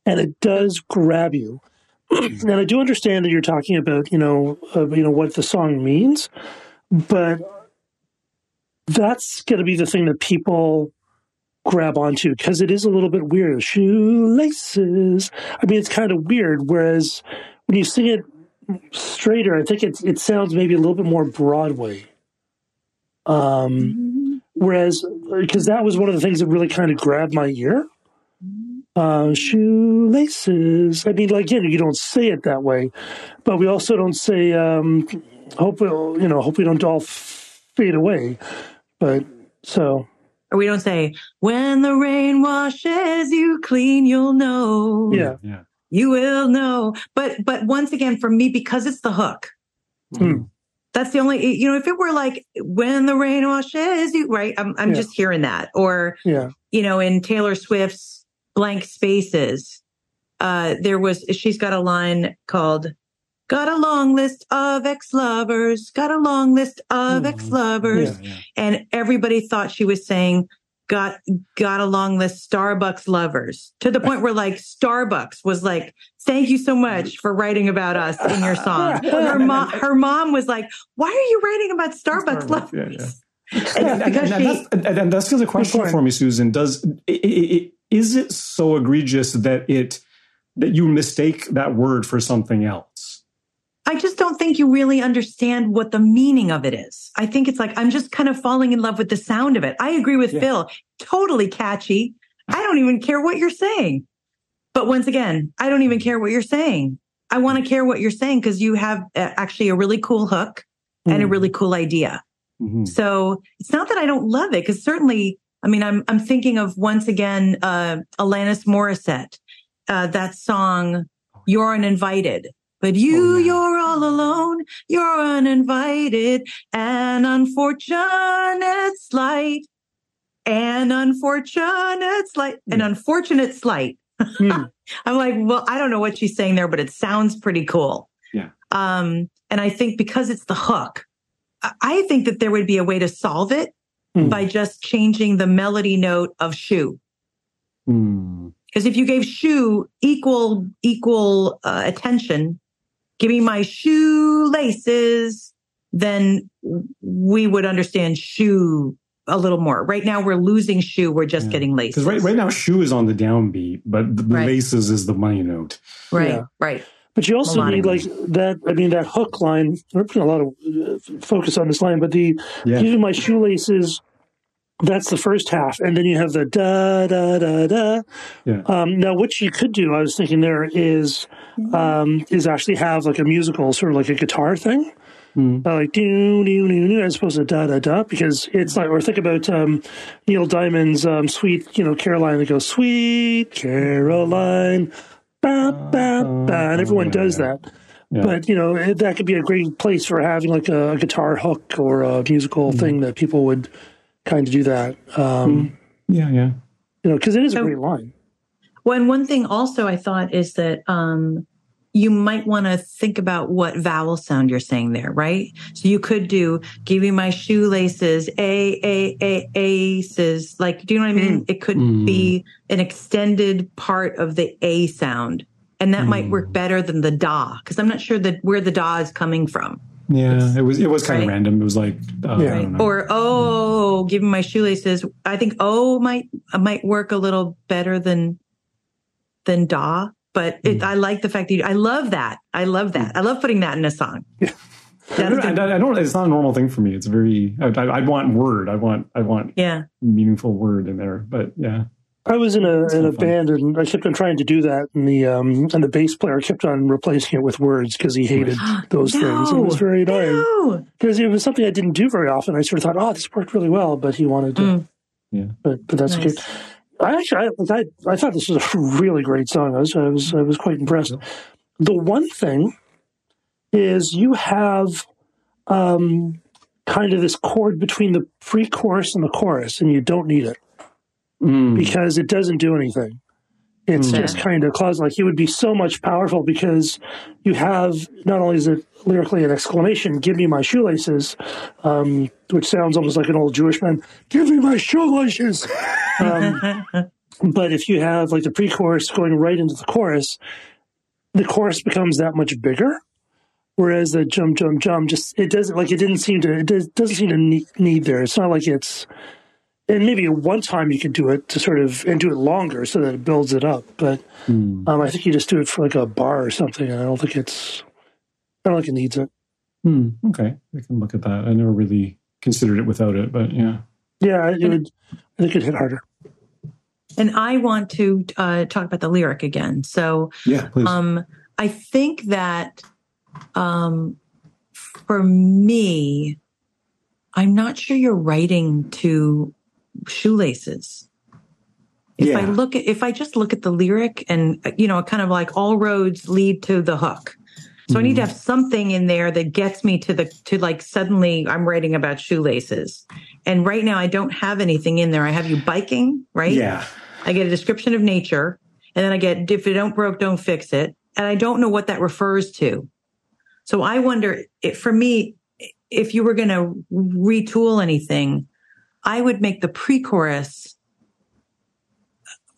and it does grab you. <clears throat> and I do understand that you're talking about you know uh, you know what the song means, but that's going to be the thing that people grab onto because it is a little bit weird. Shoelaces. I mean, it's kind of weird. Whereas when you sing it straighter. I think it it sounds maybe a little bit more Broadway. Um, whereas because that was one of the things that really kind of grabbed my ear. Uh, shoelaces. I mean, like again, you don't say it that way, but we also don't say um, hope we'll, you know hope we don't all fade away. But so Or we don't say, when the rain washes you clean, you'll know. yeah, yeah. You will know. But, but once again, for me, because it's the hook, Hmm. That's the only, you know, if it were like, when the rain washes you, right? I'm, I'm Yeah. just hearing that. Or, yeah, you know, in Taylor Swift's blank spaces. Uh, there was, she's got a line called, got a long list of ex-lovers, got a long list of Oh, ex-lovers. Yeah, yeah. And everybody thought she was saying, got, got along long list Starbucks lovers to the point where like Starbucks was like, thank you so much for writing about us in your <laughs> song. Her mom, her mom was like, why are you writing about Starbucks, Starbucks, lovers? yeah, yeah. And And, and, because she, that's, and, and that's still a question point. for me, Susan. Does i- i- i- is it so egregious that it that you mistake that word for something else? I just don't think you really understand what the meaning of it is. I think it's like, I'm just kind of falling in love with the sound of it. I agree with Yeah. Phil. Totally catchy. I don't even care what you're saying. But once again, I don't even care what you're saying. I want to care what you're saying because you have uh, actually a really cool hook and a really cool idea. Mhm. So it's not that I don't love it because certainly, I mean, I'm, I'm thinking of once again, uh, Alanis Morissette, uh, that song, You're Uninvited. But you, Oh, yeah. you're all alone. You're uninvited. An unfortunate slight. An unfortunate slight. An unfortunate slight. Hmm. <laughs> I'm like, well, I don't know what she's saying there, but it sounds pretty cool. Yeah. Um, and I think because it's the hook, I- think that there would be a way to solve it Hmm. by just changing the melody note of shoe. Hmm. Because if you gave shoe equal equal uh, attention, give me my shoelaces, then we would understand shoe a little more. Right now, we're losing shoe. We're just Yeah. getting laces. Because right, right now, shoe is on the downbeat, but the, the Right. laces is the money note. right, Yeah. right. But you also Melodic. need like that. I mean, that hook line. We're putting a lot of uh, focus on this line, but the Yeah. using my shoelaces. That's the first half, and then you have the da da da da. Yeah. Um, now, what you could do, I was thinking there is, um, is actually have like a musical, sort of like a guitar thing, Hmm. uh, like do do do do, as opposed to da da da, because it's like, or think about um, Neil Diamond's um, "Sweet," you know, Caroline that goes "Sweet Caroline," ba ba ba, and everyone does that. Yeah. But you know it- that could be a great place for having like a, a guitar hook or a musical Hmm. thing that people would kind of do that. Um, Yeah, yeah. You know, because it is a great line. Well, and one thing also I thought is that um, you might want to think about what vowel sound you're saying there, right? So you could do "Give me my shoelaces," a a a aces. Like, do you know what I mean? It could Mm. be an extended part of the a sound, and that might work better than the da, because I'm not sure that where the da is coming from. Yeah, it was it was kind Right. of random. It was like uh, Yeah. I don't know. Or oh, give me my shoelaces. I think oh might might work a little better than than da. But it, I like the fact that you, I love that. I love that. I love putting that in a song. I, That's don't, good. I, I don't. It's not a normal thing for me. It's very. I, I, I'd want word. I want. I want Yeah. meaningful word in there. But yeah. I was in a in a fun. band and I kept on trying to do that, and the um and the bass player kept on replacing it with words because he hated <gasps> those things. It was very annoying No. because it was something I didn't do very often. I sort of thought, oh, this worked really well, but he wanted to. Mm. Yeah. But but that's Nice. good. I actually I, I I thought this was a <laughs> really great song. I was I was I was quite impressed. The one thing is you have um kind of this chord between the pre-chorus and the chorus, and you don't need it Mm. because it doesn't do anything. It's Mm. just kind of cause like it would be so much powerful because you have not only is it lyrically an exclamation, "Give me my shoelaces," um, which sounds almost like an old Jewish man. Give me my shoelaces. Um, <laughs> but if you have like the pre-chorus going right into the chorus, the chorus becomes that much bigger. Whereas the jump, jump, jump, just it doesn't like it didn't seem to it does, doesn't seem to need, need there. It's not like it's and maybe one time you could do it to sort of and do it longer so that it builds it up. But Mm. um, I think you just do it for like a bar or something. And I don't think it's I don't think it needs it. Hmm. Okay, I can look at that. I never really considered it without it, but yeah. Yeah, it would. I think it hit harder. And I want to uh, talk about the lyric again. So Yeah, please. um, I think that um, for me, I'm not sure you're writing to shoelaces. If I look at, if I just look at the lyric and, you know, kind of like all roads lead to the hook. So I need to Mm-hmm. have something in there that gets me to the, to like suddenly I'm writing about shoelaces. And right now I don't have anything in there. I have you biking, right? yeah. I get a description of nature, and then I get if it don't broke, don't fix it, and I don't know what that refers to. So I wonder, if, for me, if you were going to retool anything, I would make the pre-chorus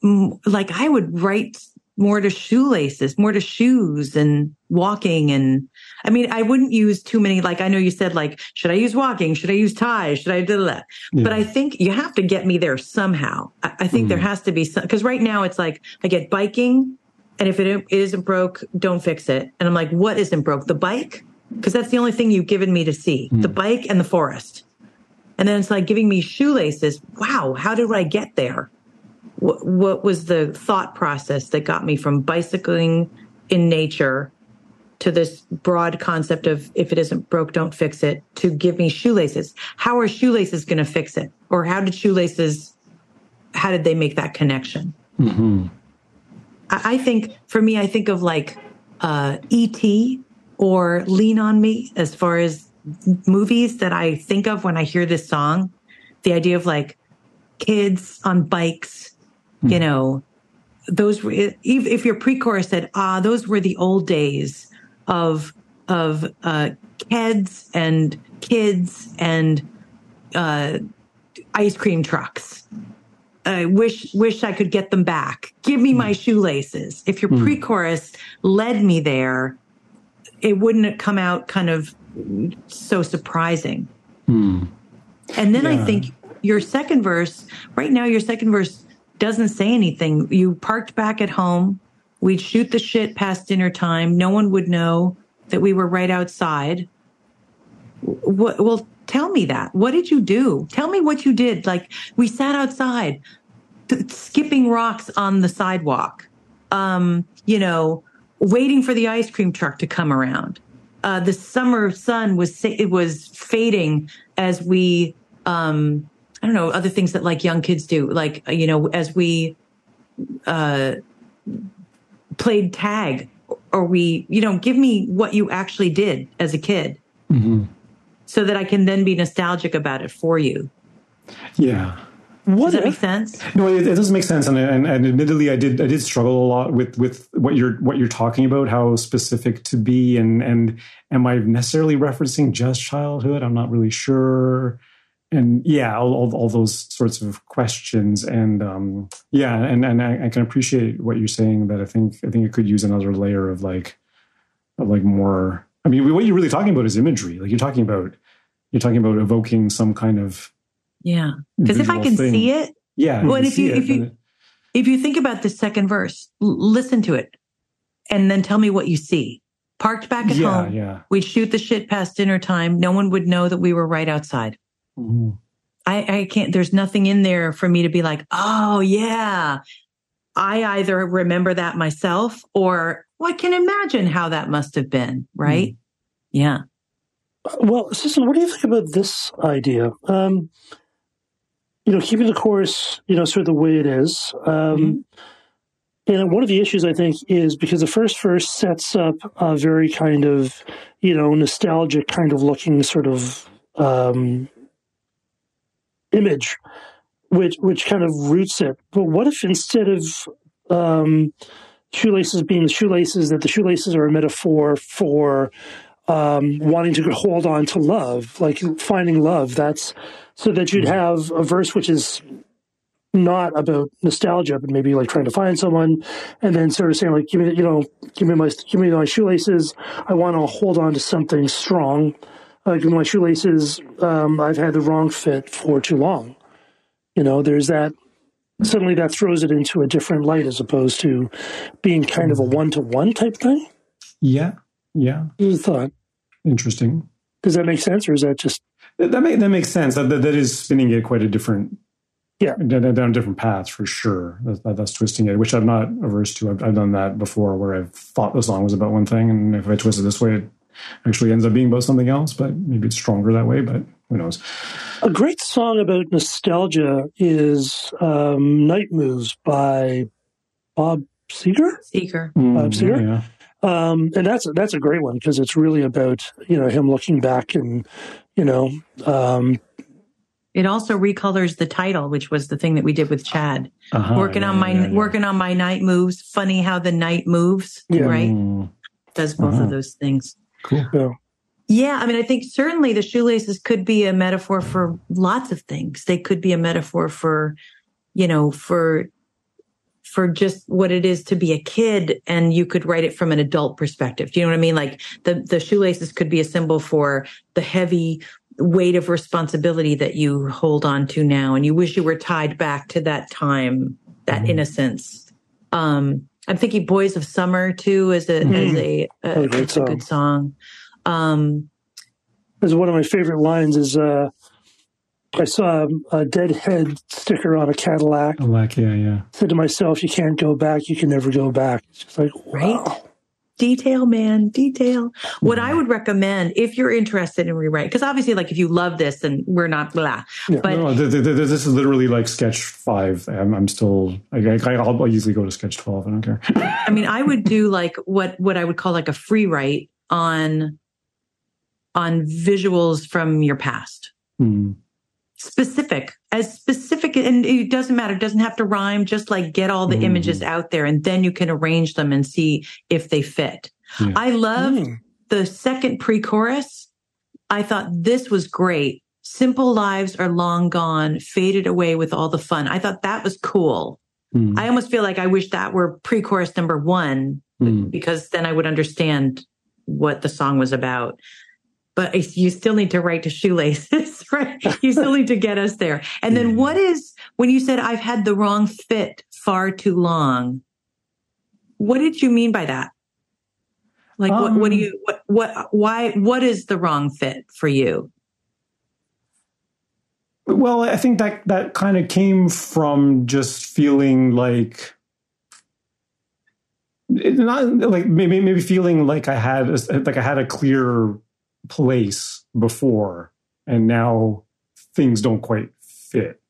mm, like I would write more to shoelaces, more to shoes and walking. And I mean, I wouldn't use too many, like I know you said, like, should I use walking? Should I use ties? Should I do that? Yeah. But I think you have to get me there somehow. I, I think there has to be some, because right now it's like I get biking. And if it, it isn't broke, don't fix it. And I'm like, what isn't broke? The bike? Because that's the only thing you've given me to see the bike and the forest. And then it's like giving me shoelaces. Wow, how did I get there? What, what was the thought process that got me from bicycling in nature to this broad concept of if it isn't broke, don't fix it to give me shoelaces? How are shoelaces going to fix it? Or how did shoelaces, how did they make that connection? I, I think for me, I think of like uh, E.T. or Lean on Me as far as movies that I think of when I hear this song. The idea of like kids on bikes, you know, those were, if, your pre-chorus said, ah, those were the old days of, of, uh, kids and kids and, uh, ice cream trucks. I wish, wish I could get them back. Give me my shoelaces. If your pre-chorus led me there, it wouldn't come out kind of so surprising. And then I think your second verse, right now, your second verse doesn't say anything. You parked back at home. We'd shoot the shit past dinner time. No one would know that we were right outside. What, well, tell me that. What did you do? Tell me what you did. Like, we sat outside, th- skipping rocks on the sidewalk, um, you know, waiting for the ice cream truck to come around. Uh, the summer sun was it was fading as we um, I don't know other things that like young kids do, like you know as we uh, played tag or we you know give me what you actually did as a kid, so that I can then be nostalgic about it for you. Yeah. What Does that make sense? No, it, it does make sense, and, and and admittedly, I did I did struggle a lot with with what you're what you're talking about, how specific to be, and and am I necessarily referencing just childhood? I'm not really sure, and yeah, all all, all those sorts of questions, and um, yeah, and and I, I can appreciate what you're saying. That I think I think it could use another layer of like of like more. I mean, what you're really talking about is imagery. Like you're talking about you're talking about evoking some kind of Yeah, because if I can thing. see it, yeah. Well, can if you- it, if you- it- if you think about the second verse, l- listen to it, and then tell me what you see. Parked back at yeah, home, yeah. we'd shoot the shit past dinner time. No one would know that we were right outside. Mhm. I, I can't, there's nothing in there for me to be like, oh, yeah. I either remember that myself or well, I can imagine how that must have been, right? Yeah. Well, Susan, what do you think about this idea? Um, you know, keeping the course, you know, sort of the way it is. Um, And one of the issues, I think, is because the first verse sets up a very kind of, you know, nostalgic kind of looking sort of um, image, which which kind of roots it. But what if instead of um, shoelaces being the shoelaces, that the shoelaces are a metaphor for um, wanting to hold on to love, like finding love. That's so that you'd have a verse which is not about nostalgia, but maybe like trying to find someone, and then sort of saying like, "Give me, you know, give me my, give me my shoelaces. I want to hold on to something strong. Uh, give me my shoelaces. Um, I've had the wrong fit for too long. You know, there's that. Suddenly, that throws it into a different light as opposed to being kind of a one-to-one type thing. Yeah, yeah. Thought? Interesting. Does that make sense, or is that just That that, make, that makes sense. That, that that is spinning it quite a different. Yeah. down, down different paths for sure. That, that, that's twisting it, which I'm not averse to. I've, I've done that before, where I've thought the song was about one thing, and if I twist it this way, it actually ends up being about something else. But maybe it's stronger that way. But who knows? A great song about nostalgia is um, Night Moves by Bob Seger. Seeker. Bob Mm, Seger? yeah, Um, and that's that's a great one because it's really about you know him looking back and you know um, It also recolors the title, which was the thing that we did with Chad. Uh-huh, working yeah, on my yeah, yeah. working on my night moves. Funny how the night moves, Yeah. right? Mm, Does both Uh-huh. of those things. cool. Yeah. Yeah, I mean, I think certainly the shoelaces could be a metaphor for lots of things. They could be a metaphor for, you know, for for just what it is to be a kid, and you could write it from an adult perspective. Do you know what I mean? Like the the shoelaces could be a symbol for the heavy weight of responsibility that you hold on to now, and you wish you were tied back to that time, that Mm-hmm. innocence. Um, I'm thinking "Boys of Summer" too, is a a, What a, a as a good song. Um, Because one of my favorite lines is uh, I saw a dead head sticker on a Cadillac. I like, yeah, yeah. Said to myself, "You can't go back. You can never go back." It's just like, wow. Right. detail man detail what i would recommend if you're interested in rewriting because obviously like if you love this and we're not blah Yeah. but no, no, th- th- th- this is literally like sketch five. I'm, I'm still, I, I, I'll easily go to sketch 12. I don't care. <laughs> i mean i would do like what what i would call like a free write on on visuals from your past Hmm. Specific as specific and it doesn't matter it doesn't have to rhyme just like get all the Mhm. images out there and then you can arrange them and see if they fit Yeah. i love Mm. the second pre-chorus i thought this was great simple lives are long gone faded away with all the fun i thought that was cool Hmm. i almost feel like i wish that were pre-chorus number one Hmm. because then i would understand what the song was about but you still need to write to shoelaces <laughs> right? You still need to get us there. And then what is when you said i've had the wrong fit far too long what did you mean by that? Like what, what do Um, you what what why what is the wrong fit for you? Well, I think that that kind of came from just feeling like not like maybe maybe feeling like I had a, like I had a clear place before, and now things don't quite fit.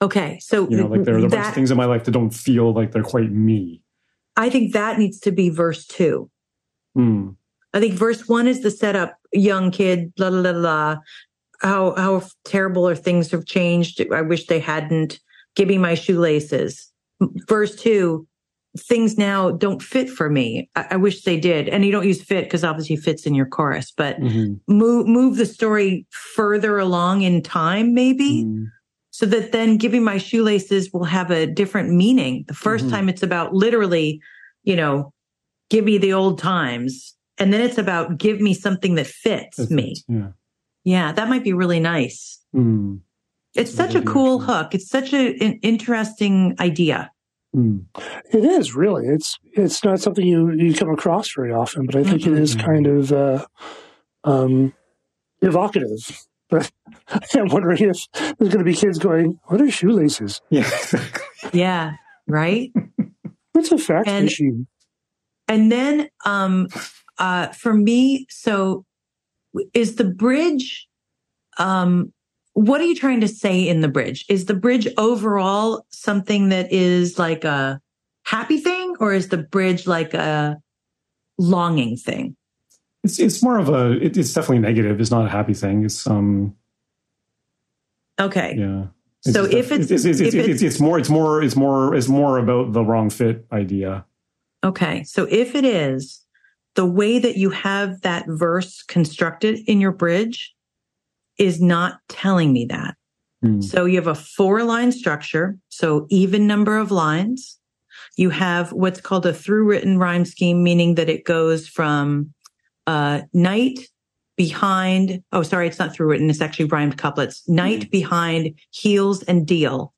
okay so You know, like there are a bunch that, of things in my life that don't feel like they're quite me. i think that needs to be verse two Hmm. I think verse one is the setup, young kid, la la la la. How how terrible or things have changed. I wish they hadn't. Give me my shoelaces. Verse two, things now don't fit for me. I, I wish they did. And you don't use fit because obviously fits in your chorus, but Mhm. move move the story further along in time, maybe Hmm. so that then giving my shoelaces will have a different meaning. The 1st Mhm. time it's about literally, you know, give me the old times. And then it's about give me something that fits That's me. Yeah. Yeah, that might be really nice. Hmm. It's such a a cool hook. It's such a, an interesting idea. Hmm. It is really. It's it's not something you you come across very often, but I think it is Mhm. kind of uh, um, evocative. But <laughs> I'm wondering if there's going to be kids going, "What are shoelaces? Yeah. <laughs> Yeah, right? What's a fax And- machine?" And then um uh for me, so is the bridge um what are you trying to say in the bridge? Is the bridge overall something that is like a happy thing or is the bridge like a longing thing? It's it's more of a it, it's definitely negative. It's not a happy thing. It's um Okay. yeah. So if a- it's- it's, it's, if it's, it's- it's, it's more it's more it's more it's more about the wrong fit idea. Okay. So if it is the way that you have that verse constructed in your bridge is not telling me that. Hmm. So you have a four line structure. So even number of lines. You have what's called a through written rhyme scheme, meaning that it goes from uh, night behind. Oh, sorry, it's not through written. It's actually rhymed couplets. Night behind heels and deal.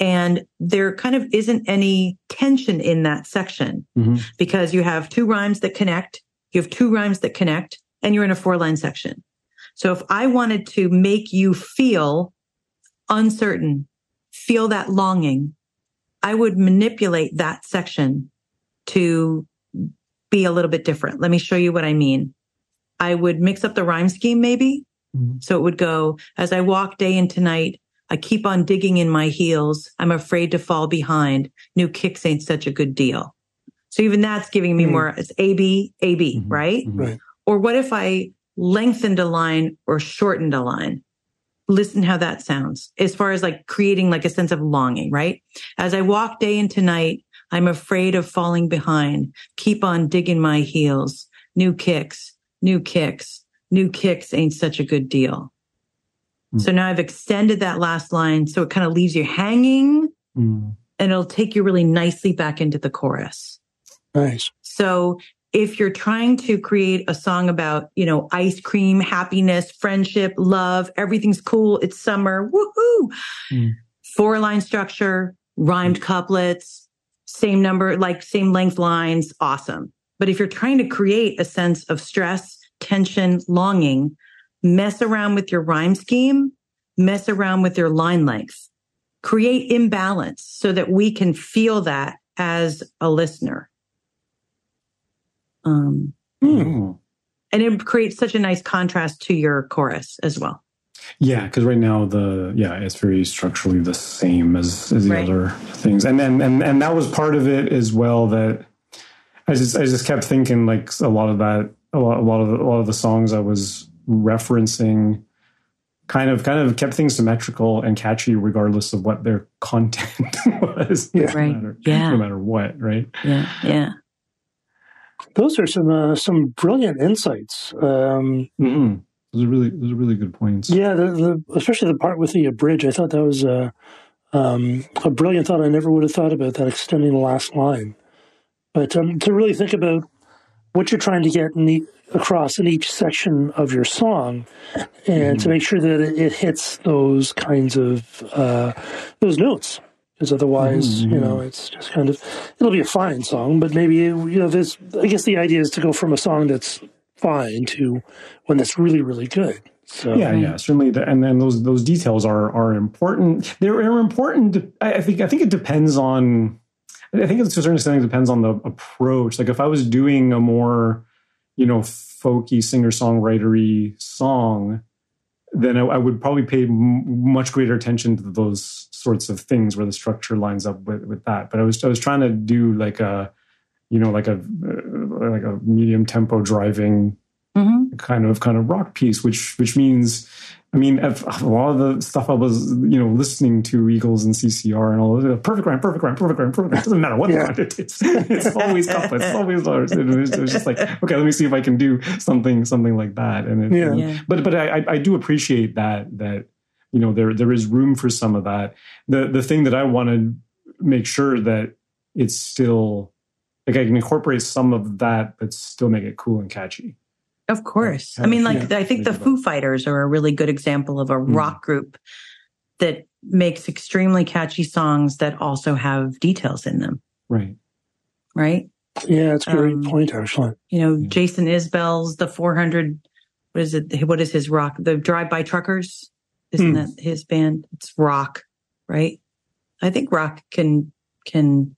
And there kind of isn't any tension in that section Mhm. because you have two rhymes that connect. You have two rhymes that connect and you're in a four line section. So if I wanted to make you feel uncertain, feel that longing, I would manipulate that section to be a little bit different. Let me show you what I mean. I would mix up the rhyme scheme maybe. Mhm. So it would go, as I walk day into night, I keep on digging in my heels. I'm afraid to fall behind. New kicks ain't such a good deal. So even that's giving me Hmm. more, it's A, B, A, B, Mhm. right? Mhm. Right. Or what if I lengthened a line or shortened a line? listen how that sounds as far as like creating like a sense of longing, right? As I walk day into night, I'm afraid of falling behind. Keep on digging my heels. New kicks, new kicks, new kicks ain't such a good deal. Mm. So now I've extended that last line. So it kind of leaves you hanging Mm. and it'll take you really nicely back into the chorus. Nice. So if you're trying to create a song about, you know, ice cream, happiness, friendship, love, everything's cool, it's summer, woohoo. Mm. Four line structure, rhymed couplets, same number, like same length lines, awesome. But if you're trying to create a sense of stress, tension, longing, mess around with your rhyme scheme, mess around with your line length, create imbalance so that we can feel that as a listener. Um, Oh. and it creates such a nice contrast to your chorus as well. Yeah, because right now the yeah it's very structurally the same as, as the Right. other things, and then and and that was part of it as well. That I just I just kept thinking like a lot of that a lot a lot of a lot of the songs I was referencing kind of kind of kept things symmetrical and catchy regardless of what their <laughs> content <laughs> was. Yeah. no Right. matter, Yeah. no matter what, right? Yeah. Yeah. Those are some uh, some brilliant insights. Um, Mm-hmm. Those are really those are really good points. yeah, the, the, especially the part with the uh, bridge. I thought that was a, um, a brilliant thought. I never would have thought about that extending the last line. But um, to really think about what you're trying to get in the, across in each section of your song, and to make sure that it, it hits those kinds of uh, those notes. Because otherwise, Mhm, you know, it's just kind of it'll be a fine song, but maybe you know, this. I guess the idea is to go from a song that's fine to one that's really, really good. So yeah yeah certainly the, and then those those details are are important they're, important I, I think i think it depends on i think to a certain extent it depends on the approach like if i was doing a more you know folky singer songwritery song then I, I would probably pay m- much greater attention to those sorts of things where the structure lines up with, with that but i was i was trying to do like a you know like a uh, like a medium tempo driving hmm kind of kind of rock piece, which which means, I mean, if a lot of the stuff I was you know listening to Eagles and CCR and all of perfect rhyme, perfect rhyme, perfect rhyme, perfect rhyme. It doesn't matter what Yeah. <laughs> the content is. It's always couplets. It's always letters. It was, it was just like, okay, let me see if I can do something something like that. And it, Yeah. Yeah. but but I I- I do appreciate that that you know there there is room for some of that. The the thing that I want to make sure that it's still like I can incorporate some of that, but still make it cool and catchy. Of course. Yeah. I mean, like, Yeah. I think the Think about Foo Fighters are a really good example of a Mm. rock group that makes extremely catchy songs that also have details in them, Right. right? yeah, it's a great Um, point, actually. You know, Yeah. Jason Isbell's The 400, what is it? What is his rock? The Drive By Truckers? Isn't Hmm. that his band? It's rock, right? I think rock can, can,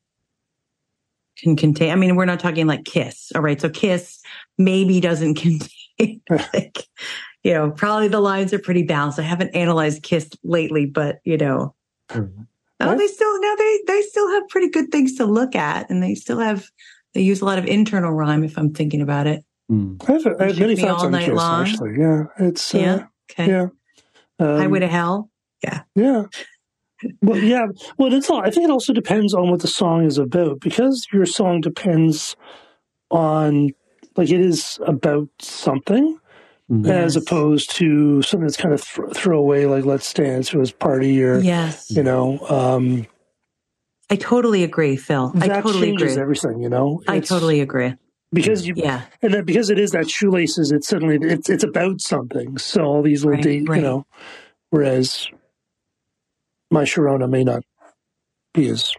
can contain, I mean, we're not talking like Kiss. All right. So Kiss maybe doesn't <laughs> contain <laughs> like, you know, probably the lines are pretty balanced. I haven't analyzed Kiss lately, but you know, no, What? they still, no, they, they still have pretty good things to look at and they still have, they use a lot of internal rhyme if I'm thinking about it. Mm. I have, I have many thoughts All on Night Kiss, Long. actually. Yeah, it's uh, Yeah. Okay. yeah. Um, Highway to Hell. Yeah. Yeah. Well, yeah. Well, it's all. I think it also depends on what the song is about because your song depends on, like, it is about something Mm. as opposed to something that's kind of th- throwaway, like "Let's Dance" or "His Party" or Yes. you know. Um, I totally agree, Phil. I that totally changes agree. everything, you know. I totally agree. Because you Yeah. and then because it is that shoelaces, it's suddenly it's it's about something. So all these little, Right, de- right. you know, whereas my Sharona may not be as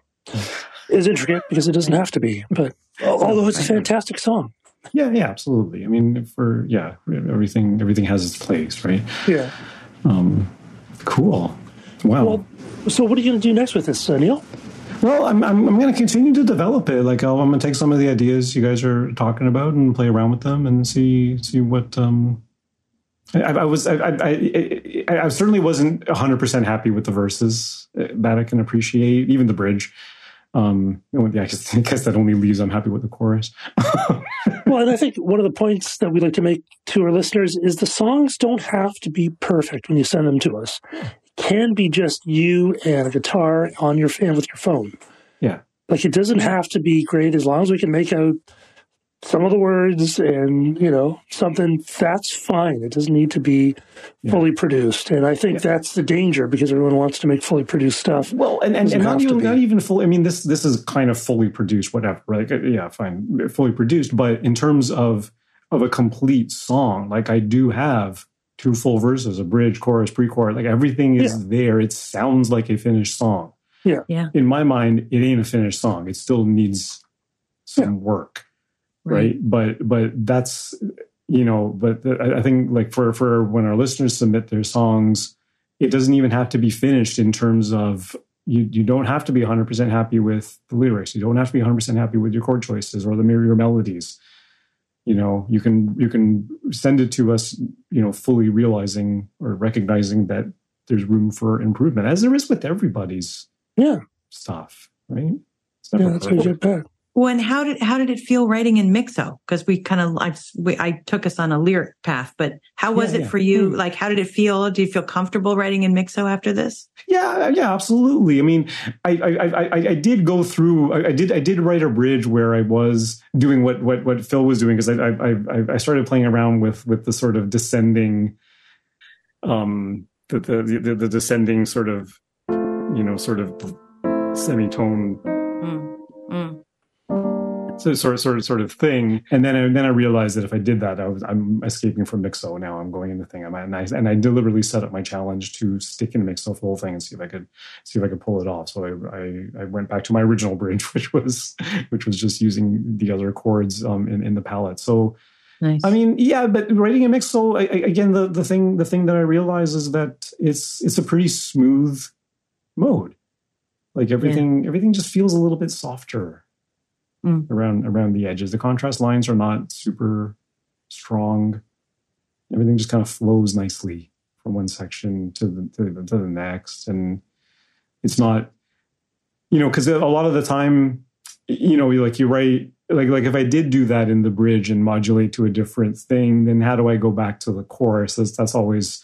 as intricate because it doesn't have to be. But <laughs> although it's a fantastic song, Yeah, yeah, absolutely. I mean, for yeah, everything everything has its place, right? yeah. Um, cool. Wow. Well, so what are you going to do next with this, uh, Neel? Well, I'm I'm, I'm going to continue to develop it. Like I'll, I'm going to take some of the ideas you guys are talking about and play around with them and see see what. Um, I, I was I, I, I, I certainly wasn't 100 percent happy with the verses uh, that I can appreciate, even the bridge. Um, yeah, I guess, <laughs> I guess that only leaves I'm happy with the chorus. <laughs> well, and I think one of the points that we like to make to our listeners is the songs don't have to be perfect when you send them to us. Can be just you and a guitar on your and with your phone. Yeah. Like it doesn't have to be great as long as we can make out some of the words and you know something that's fine it doesn't need to be Yeah. fully produced and i think that's the danger because everyone wants to make fully produced stuff Well, and, and, and not even not even fully. I mean, this this is kind of fully produced, whatever. Like, uh, yeah, fine, fully produced. But in terms of of a complete song, like I do have two full verses, a bridge, chorus, pre-chorus. Like everything is there. It sounds like a finished song. Yeah. Yeah. In my mind, it ain't a finished song. It still needs some work, right? But but that's you know. But the, I I think like for for when our listeners submit their songs it doesn't even have to be finished in terms of you, you don't have to be 100% happy with the lyrics you don't have to be 100% happy with your chord choices or the your melodies you know you can you can send it to us you know fully realizing or recognizing that there's room for improvement as there is with everybody's yeah. stuff right? It's yeah never that's what you get back When how did how did it feel writing in Mixo? Because we kind of I, we, I took us on a lyric path, but how was Yeah, it yeah. for you? Hmm. Like, how did it feel? Do you feel comfortable writing in Mixo after this? Yeah, yeah, absolutely. I mean, I I, I, I- I did go through. I, I did I did write a bridge where I was doing what what what Phil was doing because I, I I I started playing around with with the sort of descending, um, the the the, the descending sort of, you know, sort of semitone Mm, mm. So sort of sort of sort of thing. And then I, then I realized that if I did that, I was I'm escaping from Mixo. Now I'm going into thing. I'm and I and I deliberately set up my challenge to stick in Mixo for the whole thing and see if I could see if I could pull it off. So I I, I went back to my original bridge, <laughs> which was which was just using the other chords um, in in the palette. So Nice. I mean, yeah, but writing a Mixo I, again, the the thing the thing that I realize is that it's it's a pretty smooth mode. Like everything everything just feels a little bit softer Mm. around around the edges. The contrast lines are not super strong. Everything just kind of flows nicely from one section to the to, the- to the next, and it's not, you know, because a lot of the time, you know, like you write like like if I did do that in the bridge and modulate to a different thing, then how do I go back to the chorus? That's that's always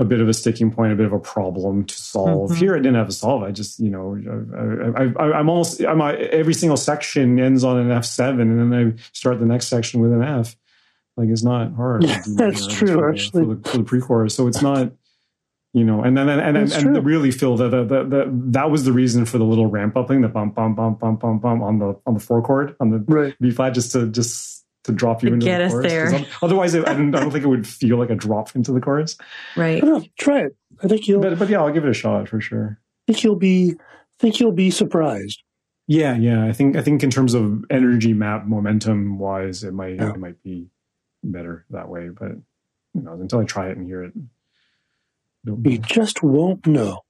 a bit of a sticking point, a bit of a problem to solve. Mhm. Here, I didn't have to solve. I just, you know, I, I, I, I'm almost, I'm every single section ends on an F seven, and then I start the next section with an F. Like it's not hard. <laughs> Yeah, that's true, for actually. for the, for the pre-chorus. So it's not, you know, and then and and, and, true. really, Phil, that that that that was the reason for the little ramp up thing, the bump bump bump bump bump bump on the on the four chord on the right B flat, just to just to drop you To into get the us chorus. 'Cause there. Otherwise, it, I, don't, I don't think it would feel like a drop into the chorus. right. I don't know, try it i think you'll But but yeah, I'll give it a shot for sure. think you'll be think you'll be surprised Yeah, yeah. I think I think in terms of energy map momentum wise, it might Yeah. it might be better that way. But you know, until I try it and hear it, it'll you just won't know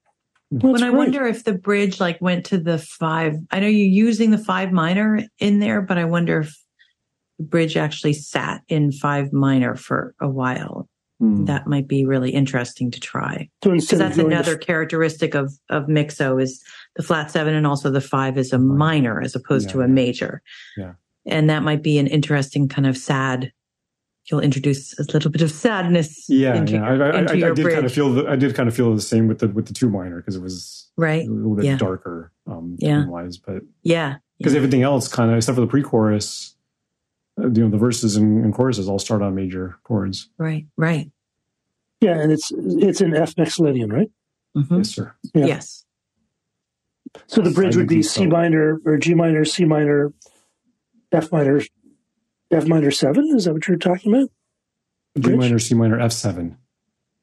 mm-hmm. That's when I great. wonder if the bridge like went to the five, I know you're using the five minor in there, but I wonder if the bridge actually sat in five minor for a while. Hmm. That might be really interesting to try. so Because that's another characteristic of of Mixo is the flat seven and also the five is a minor as opposed Yeah, to a yeah. major. Yeah. And that might be an interesting kind of sad. You'll introduce a little bit of sadness yeah, into, yeah. I, I, I, into I your did bridge, kind of feel the, I did kind of feel the same with the with the two minor because it was right? a little bit Yeah. darker um, Yeah. wise, but Yeah, because everything else kind of except for the pre-chorus, you know, the verses and, and choruses all start on major chords. right, right. yeah and it's it's in f mixolydian right Mhm. Yes, sir. Yeah. Yes. so the bridge would be c so. minor or g minor c minor f minor f minor 7 is that what you're talking about G minor, C minor, F seven.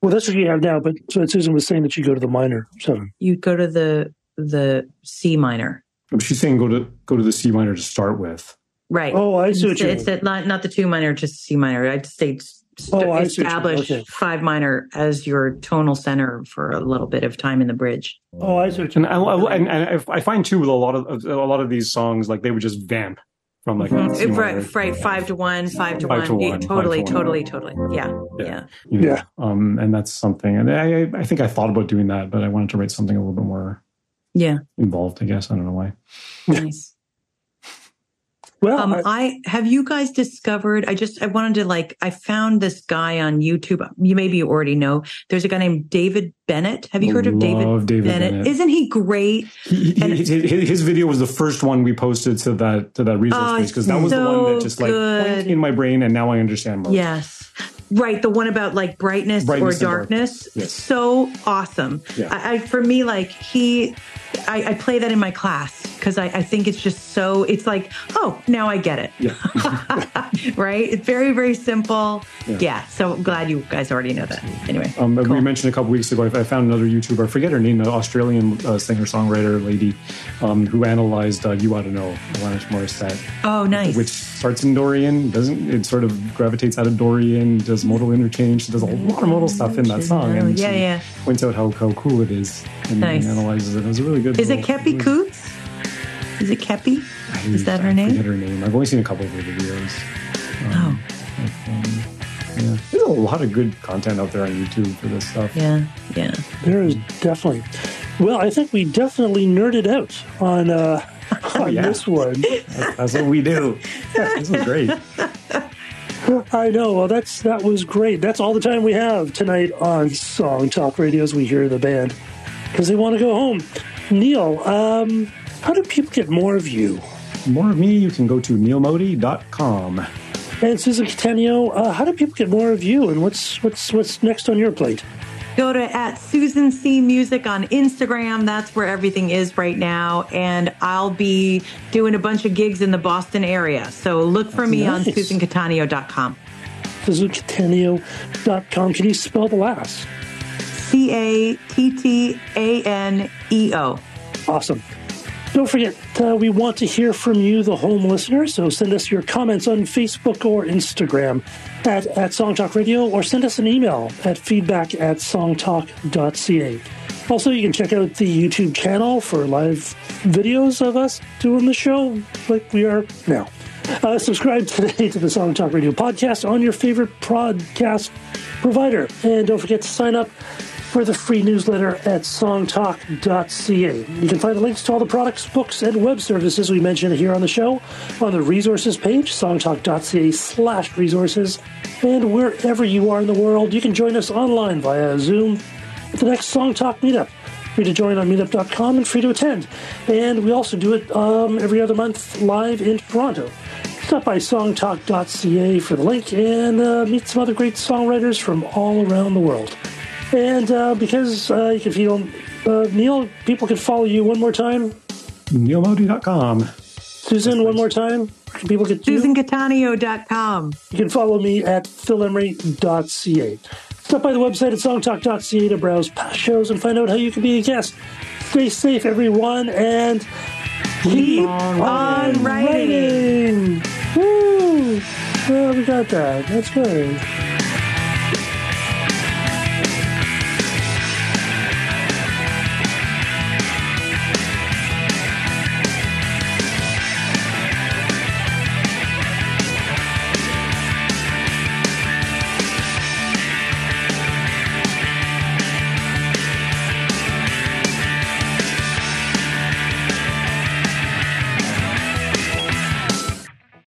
well that's what you have now but so susan was saying that you go to the minor 7 You go to the the C minor. She's saying go to go to the C minor to start with. Right. oh i see what it's, you it's mean that not not the two minor, just C minor. I'd say st- Oh, I see what you mean. establish Okay. five minor as your tonal center for a little bit of time in the bridge. oh i see what you And I, I- and, and I find too with a lot of a lot of these songs, like they would just vamp from like Mhm. minor, right, right, five to one, five to Five one. to one, five totally, to one. totally, totally. Yeah, Yeah. yeah. you know, Yeah. Um, and that's something. And I, I- I think I thought about doing that, but I wanted to write something a little bit more Yeah. involved. I guess I don't know why. Nice. Well, Um, I- I have you guys discovered? I just I wanted to like I found this guy on YouTube. You maybe you already know. There's a guy named David Bennett. Have you heard of David, David Bennett. Isn't he great? He, he, And- his, his video was the first one we posted to that to that resource Oh, page because that was the one that just like in my brain and now I understand more. Yes. Right, the one about like brightness, Brightness or darkness. darkness, yes. So awesome. Yeah. I, I for me, like he, I, I play that in my class because I, I think it's just so. It's like, oh, now I get it. Yeah. <laughs> right? It's very very simple. Yeah. Yeah. So glad you guys already know that. Anyway, Um, We mentioned a couple weeks ago, I found another YouTuber, I forget her name, an Australian uh, singer songwriter lady um, who analyzed uh, You Ought to Know, Alanis Morissette, oh, nice. which starts in Dorian, doesn't it sort of gravitates out of Dorian, does modal interchange, she does a lot of modal stuff in that song. And Yeah, yeah. points out how, how cool it is and, Nice. and analyzes it. It was a really good Is it Kepi Coots? Is it Kepi? Is that her name? her name. I've only seen a couple of her videos. Oh, Yeah. There's a lot of good content out there on YouTube for this stuff. yeah, yeah. there is definitely. Well, I think we definitely nerded out on uh, <laughs> on yeah. this one. That's what we do. this is great. <laughs> I know. Well, that's that was great. That's all the time we have tonight on Song Talk Radio as we hear the band because they want to go home. Neel, um, how do people get more of you? More of me, you can go to neelmodi.com. And Susan Cattaneo, uh, how do people get more of you? And what's what's what's next on your plate? Go to at Susan C Music on Instagram. That's where everything is right now. And I'll be doing a bunch of gigs in the Boston area. So look for me on Nice. susancattaneo.com. SusanCattaneo.com. Can you spell the last? C A T T A N E O. Awesome. Don't forget, uh, we want to hear from you, the home listener. So send us your comments on Facebook or Instagram at, at Song Talk Radio or send us an email at feedback at songtalk.ca. Also, you can check out the YouTube channel for live videos of us doing the show like we are now. Uh, subscribe today to the Song Talk Radio podcast on your favorite podcast provider. And don't forget to sign up for the free newsletter at songtalk.ca. You can find the links to all the products, books, and web services we mentioned here on the show on the resources page, songtalk.ca slash resources. And wherever you are in the world, you can join us online via Zoom at the next Song Talk meetup. Free to join on meetup.com and free to attend. And we also do it um, every other month live in Toronto. Stop by songtalk.ca for the link and uh, meet some other great songwriters from all around the world. And uh, because uh, you can feel, uh, Neel, people can follow you one more time. neelmodi.com. Susan, one more time. Can people get you? SusanCattaneo.com. You can follow me at philemery.ca. Stop by the website at songtalk.ca to browse past shows and find out how you can be a guest. Stay safe, everyone, and keep on writing. writing. Woo! Well, we got that. That's good.